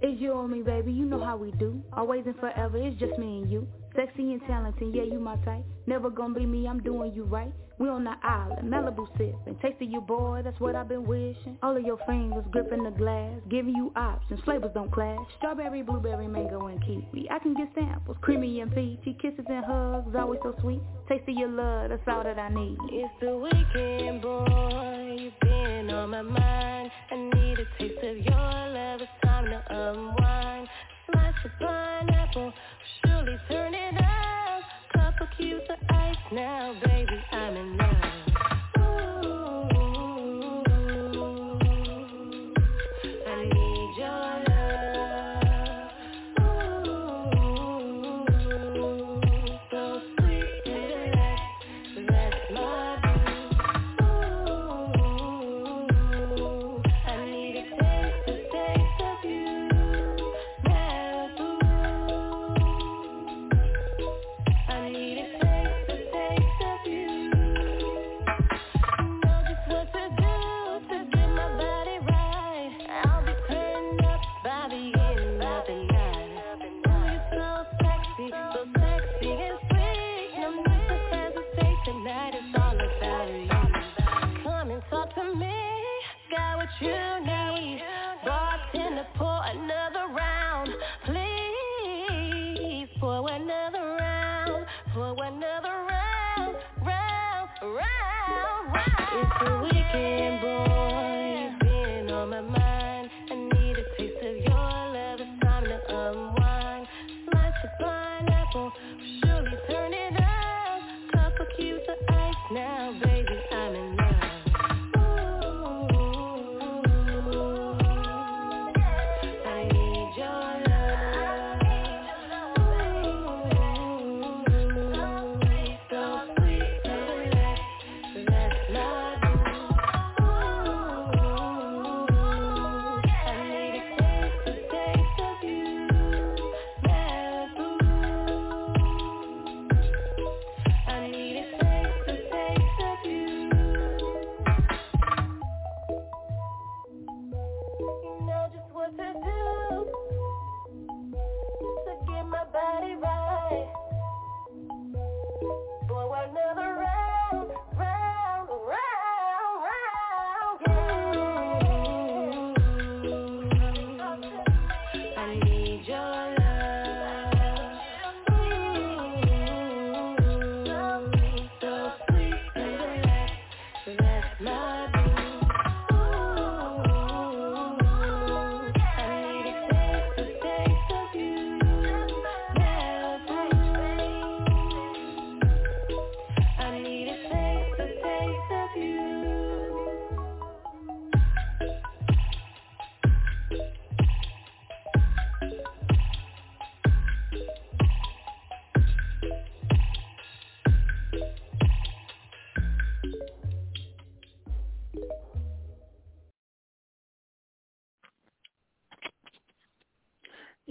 It's you and me, baby. You know how we do. Always and forever. It's just me and you. Sexy and talented. Yeah, you my type. Never gonna be me. I'm doing you right. We on the island, Malibu sipping. Tasting you, boy. That's what I've been wishing. All of your fingers gripping the glass, giving you options. Flavors don't clash. Strawberry, blueberry, mango, and kiwi. I can get samples. Creamy and peachy. Kisses and hugs. Always so sweet. Tasting your love. That's all that I need. It's the weekend, boy. You've been on my mind.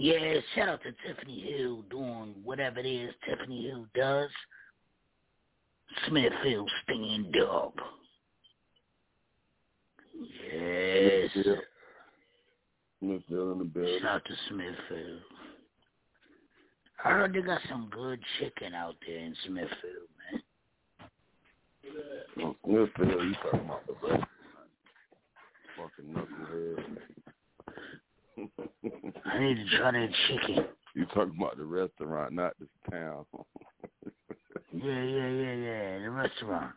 Yeah, shout out to Tiffany Hill doing whatever it is Tiffany Hill does. Smithfield stand up. Yes. Smithfield in the building. Shout out to Smithfield. I heard they got some good chicken out there in Smithfield, man. Smithfield, you talking about the restaurant. Fucking knucklehead. I need to try that chicken. You talking about the restaurant, not this town. <laughs> Yeah, yeah, yeah, yeah. The restaurant.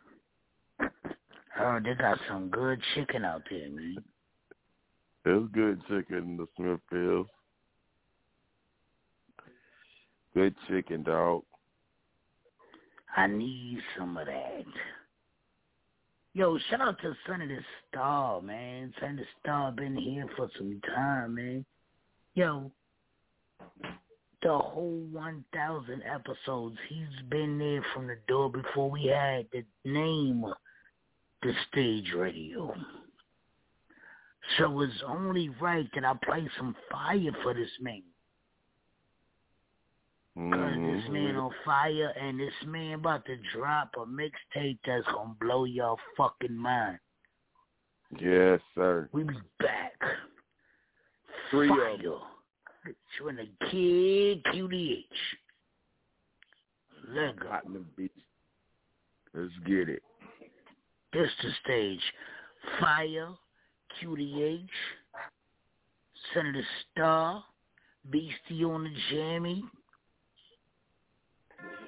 Oh, they got some good chicken out there, man. There's good chicken in the Smithfield. Good chicken, dog. I need some of that. Yo, shout out to Sunny Tha Star, man. Sunny Tha Star been here for some time, man. Yo, the whole 1,000 episodes, he's been there from the door before we had the name the stage radio. So it's only right that I play some fire for this man. Cause this mm-hmm. man on fire and this man about to drop a mixtape that's gonna blow your fucking mind. Yes, sir. We be back. Three fire. of them. When the kid QDH. Lego. Hot in the. Let's get it. This the stage. Fire, QDH, Sunny Tha Star, Beastie on the jammy.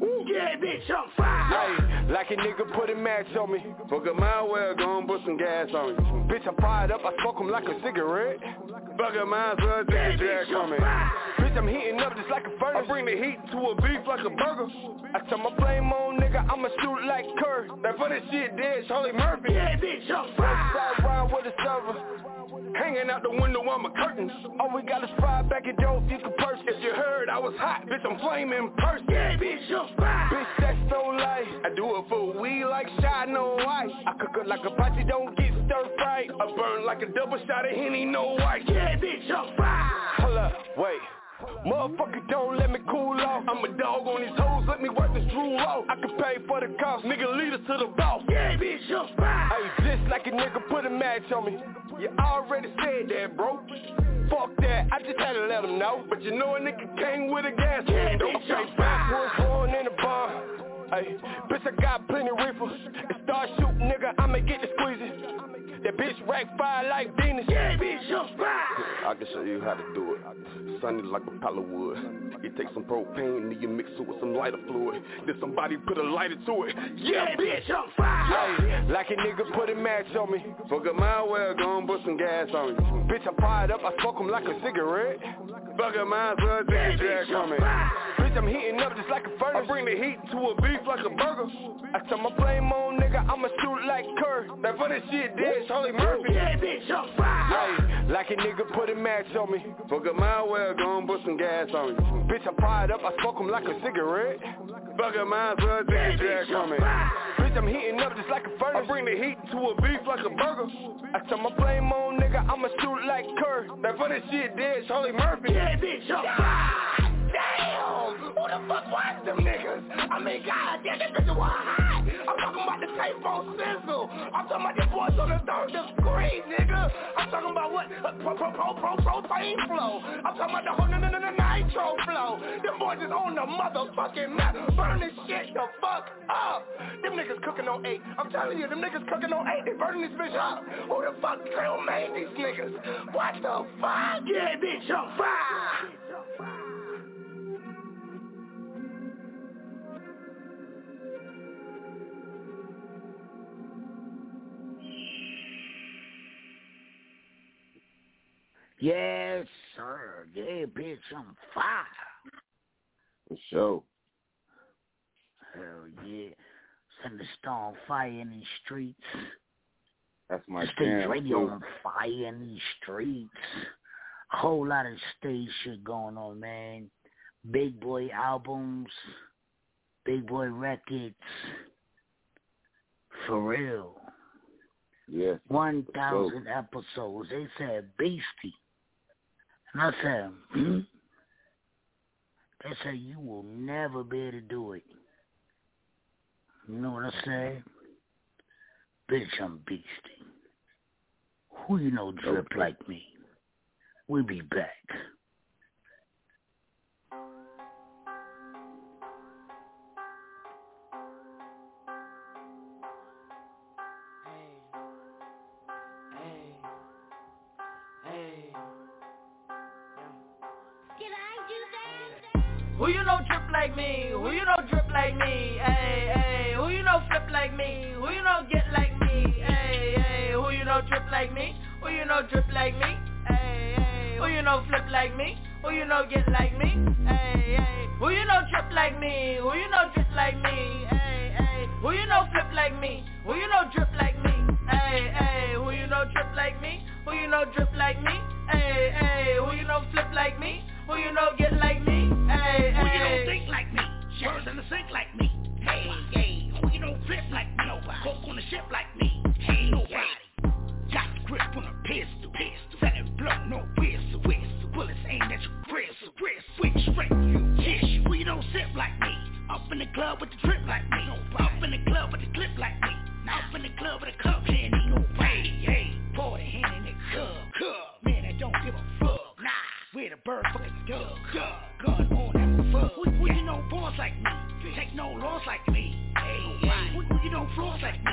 Yeah, bitch, I'm fire. Hey, like a nigga put a match on me. Fuck a mile well, gon' put some gas on me. Bitch, I'm fired up, I smoke 'em like a cigarette. Fuck a miles well, take a drag on me. Bitch, I'm heating up just like a furnace. I bring the heat to a beef like a burger. I turn my flame on, nigga, I'ma shoot like Kerr. That funny shit dead, Charlie Murphy. Yeah, bitch, I'm fire. Side ride with a server. Hanging out the window on my curtains. All we got is five back at dope, you can purse. If you heard I was hot, bitch, I'm flaming person. Yeah, bitch, I'm fire. Bitch, that's so light. I do it for weed like shot, no white. I cook it like a posse, don't get stir fried. I burn like a double shot of Henny, no white. Yeah, bitch, I'm fire. Hold up, wait. Motherfucker, don't let me cool off. I'm a dog on these hoes, let me work this drool off. I can pay for the cost, nigga, lead us to the boss. Yeah, bitch, I'm fire. Hey, just like a nigga put a match on me. You already said that, bro. Fuck that, I just had to let him know. But you know a nigga came with a gas. Yeah, Don't bitch, say I'm backwards, born in the bar. Hey, bitch, I got plenty reefer. And start shooting, nigga, I'ma get the squeezy. That bitch rack fire like Venus. Yeah, bitch, I'm fire. I can show you how to do it. Sunny like a pile of wood. You take some propane and you mix it with some lighter fluid. Then somebody put a lighter to it. Yeah, bitch, I'm fire. Hey, like a nigga put a match on me. Fuck up my well, gon' put some gas on me. Bitch, I'm fired up, I smoke 'em like a cigarette. Fuck up my well, take a drag on me. Bitch, I'm heating up just like a furnace. I bring the heat to a beef like a burger. I turn my flame on, nigga, I'ma shoot like Kerr. That funny shit dead, Charlie Murphy. Yeah, bitch, I'm fire. Hey, like a nigga put a match on me. Fuck a mile well, gon' put some gas on me. Bitch, I'm fired up, I smoke 'em like a cigarette. Fuck a miles well, take a drag on me. Bitch, I'm heating up just like a furnace. I bring the heat to a beef like a burger. I turn my flame on, nigga, I'ma shoot like Kerr. That funny shit dead, Charlie Murphy. Yeah, bitch, I'm fire. Who the fuck was them niggas? I mean, goddamn, this bitch was hot. I'm talking about the tape on sizzle. I'm talking about the boys on the third degree, nigga. I'm talking about what? Uh, pro, pro, pro, pro, propane flow. I'm talking about the whole nitro flow. Them boys is on the motherfucking map. Burn this shit the fuck up. Them niggas cooking on eight. I'm telling you, them niggas cooking on eight. They burning this bitch up. Who the fuck trail made these niggas? What the fuck? Yeah, bitch, I'm fire. Yes, sir. Yeah, bitch, I'm fire. For sure. Hell yeah. Send the storm fire in these streets. That's my Stage jam. radio on fire in these streets. Whole lot of stage shit going on, man. Big boy albums, big boy records. For real. Yes. One thousand episodes. They said beastie. And I said, hmm? They said you will never be able to do it. You know what I say? Bitch, I'm beastie. Who you know drip like me? We'll be back. Like me? Who you know drip like me? Hey, hey, who you know flip like me? Who you know get like me? Hey, hey, who you know drip like me? Who you know drip like me? Hey, hey, who you know flip like me? Who you know get like me? Hey, hey, who you know drip like me? Who you know drip like me? Hey, hey, who you know flip like me? Who you know drip like me? Hey, hey, who you know drip like me? Who you know drip like me? Hey, hey, who you know flip like me? Who you know get like me? Hey, Who you don't think like me? Words in the sink like me. Hey, hey, who you don't flip like me? Nobody. Coke on the ship like me. Hey, nobody. Got the grip on a pistol. Pistol. Selling blow, no whistle. Whistle. Bullets aimed at your gristle. Gristle. Switch straight. You tissue. Who you don't sip like me? Up in the club with the drip like me. Nobody. Up in the club with the clip like me. Up in the club with a cup bird fucking. Gun. Gun on that fuck. Who, who you know boss like me? Take no loss like me. Hey, hey. Who, who you know floss like me?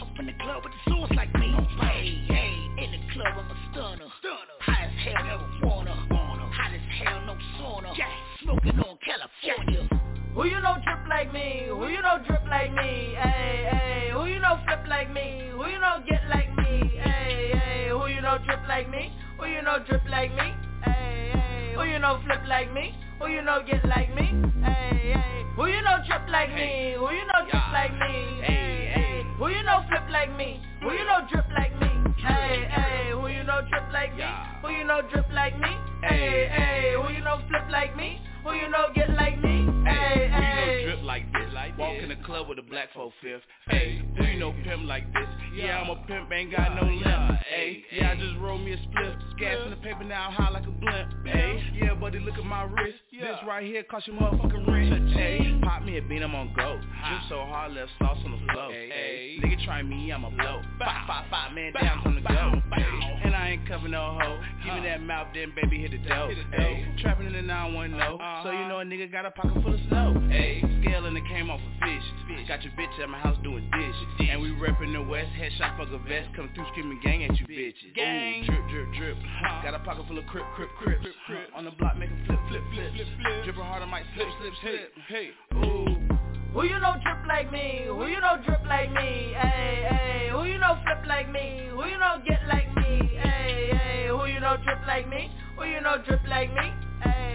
Up in the club with the sauce like me. Hey, hey. In the club I'm a stunner. Stunner. High as hell, never wanna. Wanna. Hot as hell, no sauna. Yeah. Smoking on California. Who you know drip like me? Who you know drip like me? Hey, hey, who you know flip like me? Who you know get like me? Hey, hey, who you know drip like me? Who you know drip like me? Hey, hey, who you know flip like me? Who you know get like me? Hey, hey, who you know trip like me? Who you know drip like me? Hey, hey, who you know flip like me? Who you know drip like me? Hey, hey, who you know drip like me? Who you know drip like me? Hey, hey, who you know flip like me? Who you know get like me? Walk in the club with a black four fifth. Hey, who you know pimp like this? Yeah, I'm a pimp, ain't got no limp. Hey, yeah, I just rolled me a split. Gas in the paper now, high like a blimp. Hey, yeah, buddy, look at my wrist. This right here cost you motherfucking rent. Hey, pop me a bean, I'm on go. Drip so hard, left sauce on the floor. Hey, nigga try me, I'm a blow. Five, five, five, man down, time to go. And I ain't cover no hoe. Give me that mouth, then baby hit the dough. Hey, trapping in the 910. So you know a nigga got a pocket full of snow. Hey, scale and it came off a fish. Got your bitch at my house doing dishes. And we reppin' the West, headshot fuck a vest. Come through screaming gang at you bitches. Gang. Ooh, drip, drip, drip. Got a pocket full of crip, crip, crip. On the block, make a flip, flip, flip. Drippin' hard, I might slip, slip, slip. Hey, ooh. Who you know drip like me? Who you know drip like me? Hey, hey, who you know flip like me? Who you know get like me? Hey, hey, who you know drip like me? Who you know drip like me? Hey, hey,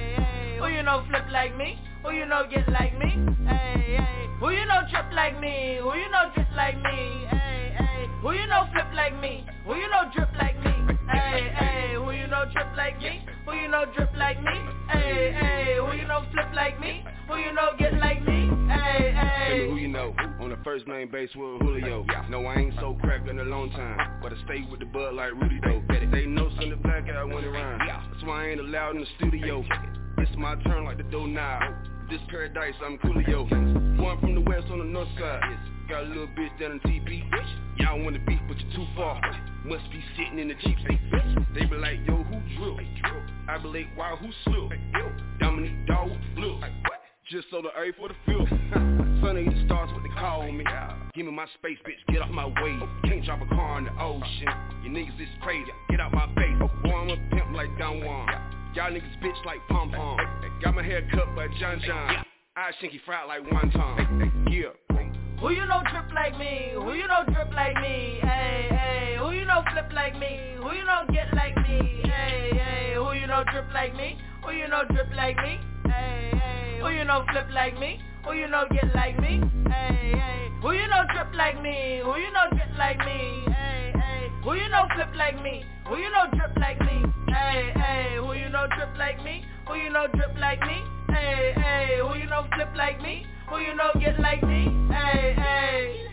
who you know flip like me? Who you know get like me? Hey, hey, who you know trip like me? Who you know drip like me? Hey, hey, who you know flip like me? Who you know drip like me? Hey, hey, who you know trip like me? Who you know drip like me? Hey, hey, who you know flip like me? Who you know get like me? Hey, hey. who you know on the first name base with Julio. No, I ain't so cracked in a long time, but I stay with the bud like Rudy though. They know some of the black guy went around. That's why I ain't allowed in the studio. It's my turn like the door now. This paradise, I'm Coolio. One from the west on the north side. Got a little bitch down in TB. Y'all wanna beef, but you're too far. Must be sitting in the Jeep. They be like, yo, who drill? I be like, wow, who slew? Dominique Dog flew. Just so the A for the field. <laughs> Sunny the stars what they call me. Give me my space, bitch, get off my way. Can't drop a car in the ocean. You niggas is crazy, get out my face. Boy, I'm a pimp like Don Juan. Y'all niggas bitch like Pom Pom. Got my hair cut by John John. I shinky fried like wonton. Yeah. Who you know drip like me? Who you know drip like me? Hey, hey, who you know flip like me? Who you know get like me? Hey, hey, who you know drip like me? Who you know drip like me? Hey, hey, who you know flip like me? Who you know get like me? Hey, hey. Who you know trip like me? Who you know get like me? Hey, Who you know flip like me? Who you know drip like me? Hey, hey. Who you know drip like me? Who you know drip like me? Hey, hey. Who you know flip like me? Who you know get like me? Hey, hey.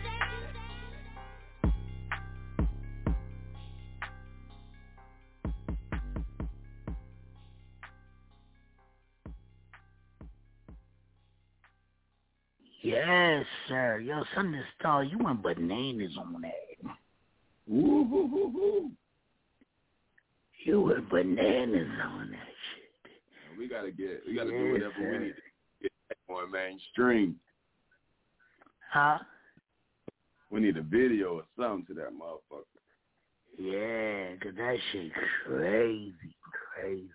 Yes, sir. Yo, Sunny Tha Star, you went bananas on that. Woo-hoo-hoo-hoo. You went bananas on that shit. We gotta get, we gotta do whatever sir. we need to get that more mainstream. Huh? We need a video or something to that motherfucker. Yeah, 'cause that shit crazy, crazy,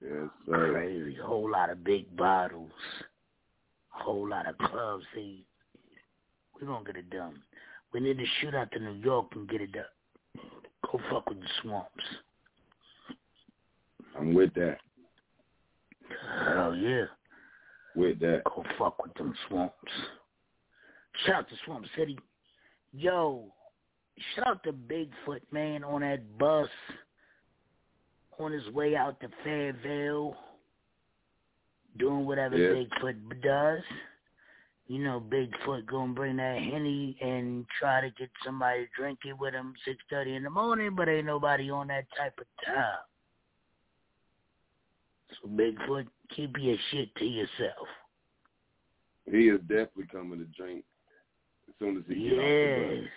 Yes, sir. crazy. Whole lot of big bottles. Whole lot of clubs. See, we gonna get it done. We need to shoot out to New York and get it done. Go fuck with the swamps. I'm with that. Hell yeah. With that. Go fuck with them swamps. Shout out to Swamp City. Yo, shout out to Bigfoot, man, on that bus on his way out to Fayetteville doing whatever Yeah. Bigfoot does. You know, Bigfoot gonna bring that Henny and try to get somebody to drink it with him six thirty in the morning, but ain't nobody on that type of time. So Bigfoot, keep your shit to yourself. He is definitely coming to drink as soon as he get off the Yes.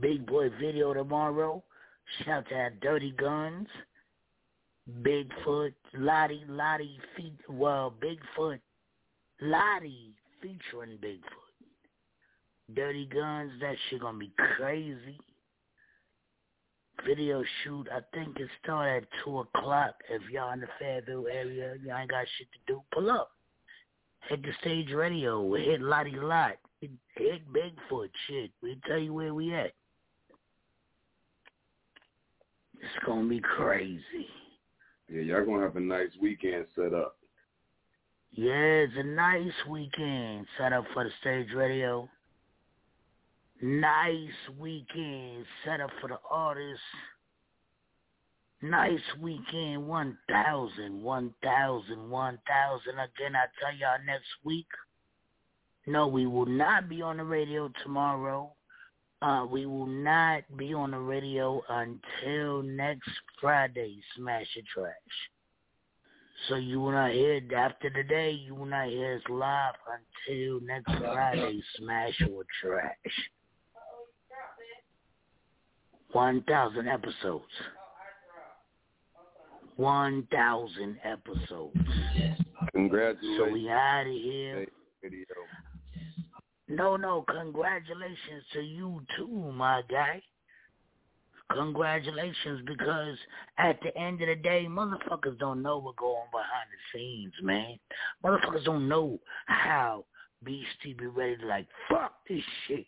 Big boy video tomorrow. Shout out to Dirty Guns. Bigfoot, Lottie, Lottie, feet, well, Bigfoot, Lottie featuring Bigfoot. Dirty Guns, that shit gonna be crazy. Video shoot, I think it start at 2 o'clock. If y'all in the Fayetteville area, y'all ain't got shit to do, pull up. Hit the stage radio, hit Lottie Lot, hit Bigfoot, shit. We tell you where we at. It's gonna be crazy. Yeah, y'all gonna have a nice weekend set up. Yeah, it's a nice weekend set up for the stage radio. Nice weekend set up for the artists. Nice weekend, 1,000, 1,000, 1,000. Again, I tell y'all next week. No, we will not be on the radio tomorrow. Uh, we will not be on the radio until next Friday, Smash Your Trash. So you will not hear after today. You will not hear us live until next Friday. Smash or trash. One thousand episodes. One thousand episodes. Congratulations. So we out of here. No, no, congratulations to you too, my guy. Congratulations, because at the end of the day, motherfuckers don't know what go on behind the scenes, man. Motherfuckers don't know how Beastie be ready to like, fuck this shit.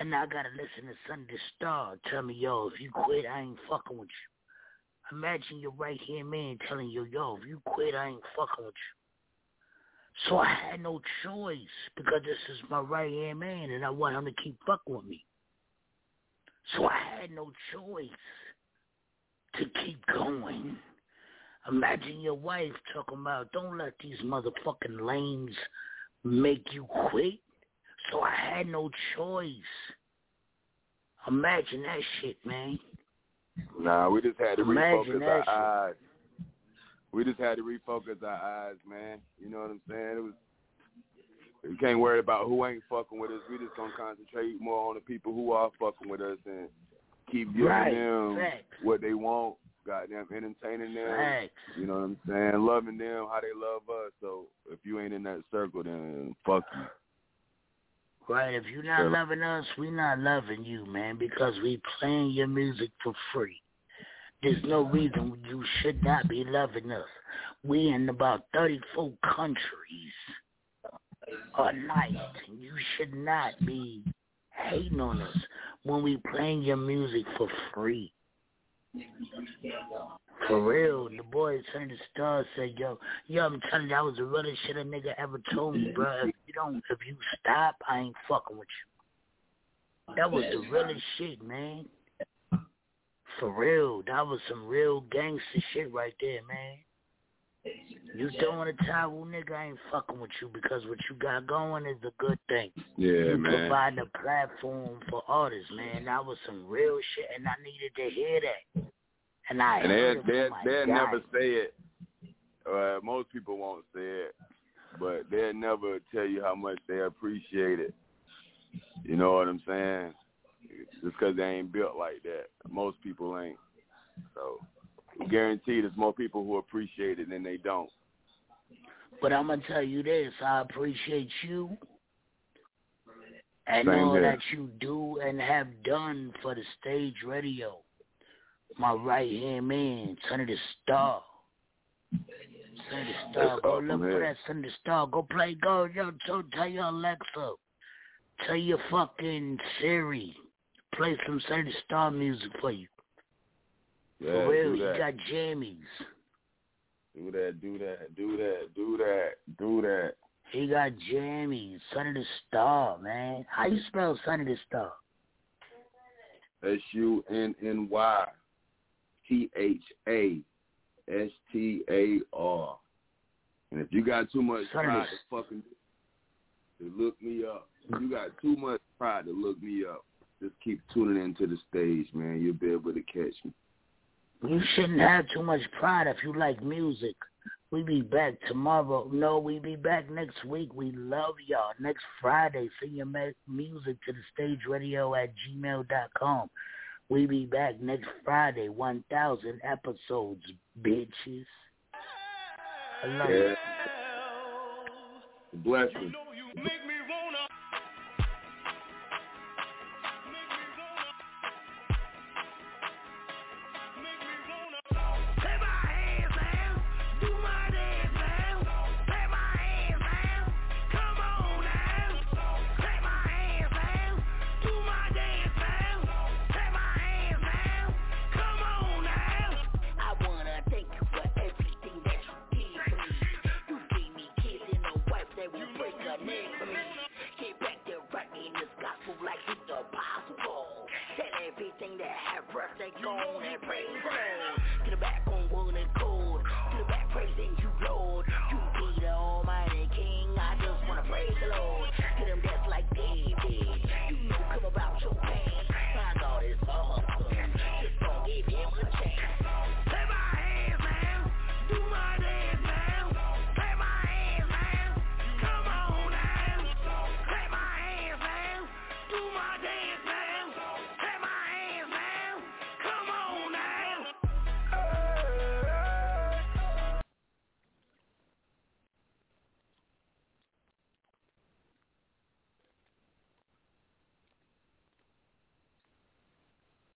And now I gotta listen to Sunny Tha Star tell me, yo, if you quit, I ain't fucking with you. Imagine your right hand man telling you, yo, if you quit, I ain't fucking with you. So I had no choice because this is my right hand man and I want him to keep fucking with me. So I had no choice to keep going. Imagine your wife talking about don't let these motherfucking lames make you quit. So I had no choice. Imagine that shit, man. Nah, we just had to Imagine refocus our eyes. We just had to refocus our eyes, man. You know what I'm saying? It was we can't worry about who ain't fucking with us. We just gonna concentrate more on the people who are fucking with us and keep giving Right. them Facts. what they want. Goddamn, entertaining them. Facts. You know what I'm saying? Loving them how they love us. So if you ain't in that circle, then fuck you. Right, if you're not Yeah. loving us, we not loving you, man, because we playing your music for free. There's no reason you should not be loving us. We in about 34 countries a night. You should not be hating on us when we playing your music for free. For real, the boy Sunny Tha Star said, yo, yo, I'm telling you, that was the realest shit a nigga ever told me, bro. If you don't, if you stop, I ain't fucking with you. That was the realest shit, man. For real, that was some real gangster shit right there, man. You throwing a towel, nigga, I ain't fucking with you because what you got going is a good thing. Yeah, you man. provide a platform for artists, man. That was some real shit, and I needed to hear that. And I And heard they it they from my they guy. never say it. Uh, most people won't say it, but they'll never tell you how much they appreciate it. You know what I'm saying? Just 'cause they ain't built like that. Most people ain't. So guaranteed, there's more people who appreciate it than they don't. But I'm gonna tell you this: I appreciate you and Same all here. that you do and have done for the stage radio. My right hand man, Sunny Tha Star. Sunny Tha Star, go look for that Sunny Tha Star. Go play go, yo. So tell your Alexa, tell your fucking Siri, play some Sunny Tha Star music for you. Yeah, for real, you got jammies. Do that, do that, do that, do that, do that. He got jammies. Sunny Tha Star, man. How you spell Sunny Tha Star? S U N N Y T H A S T A R. And if you got too much Son pride to fucking to look me up, if you got too much pride to look me up, just keep tuning into the stage, man. You'll be able to catch me. You shouldn't have too much pride if you like music. We be back tomorrow. No, we be back next week. We love y'all. Next Friday, send your music to the stage radio at gmail.com. We be back next Friday, 1,000 episodes, bitches. I love Yeah. you. Blessing. I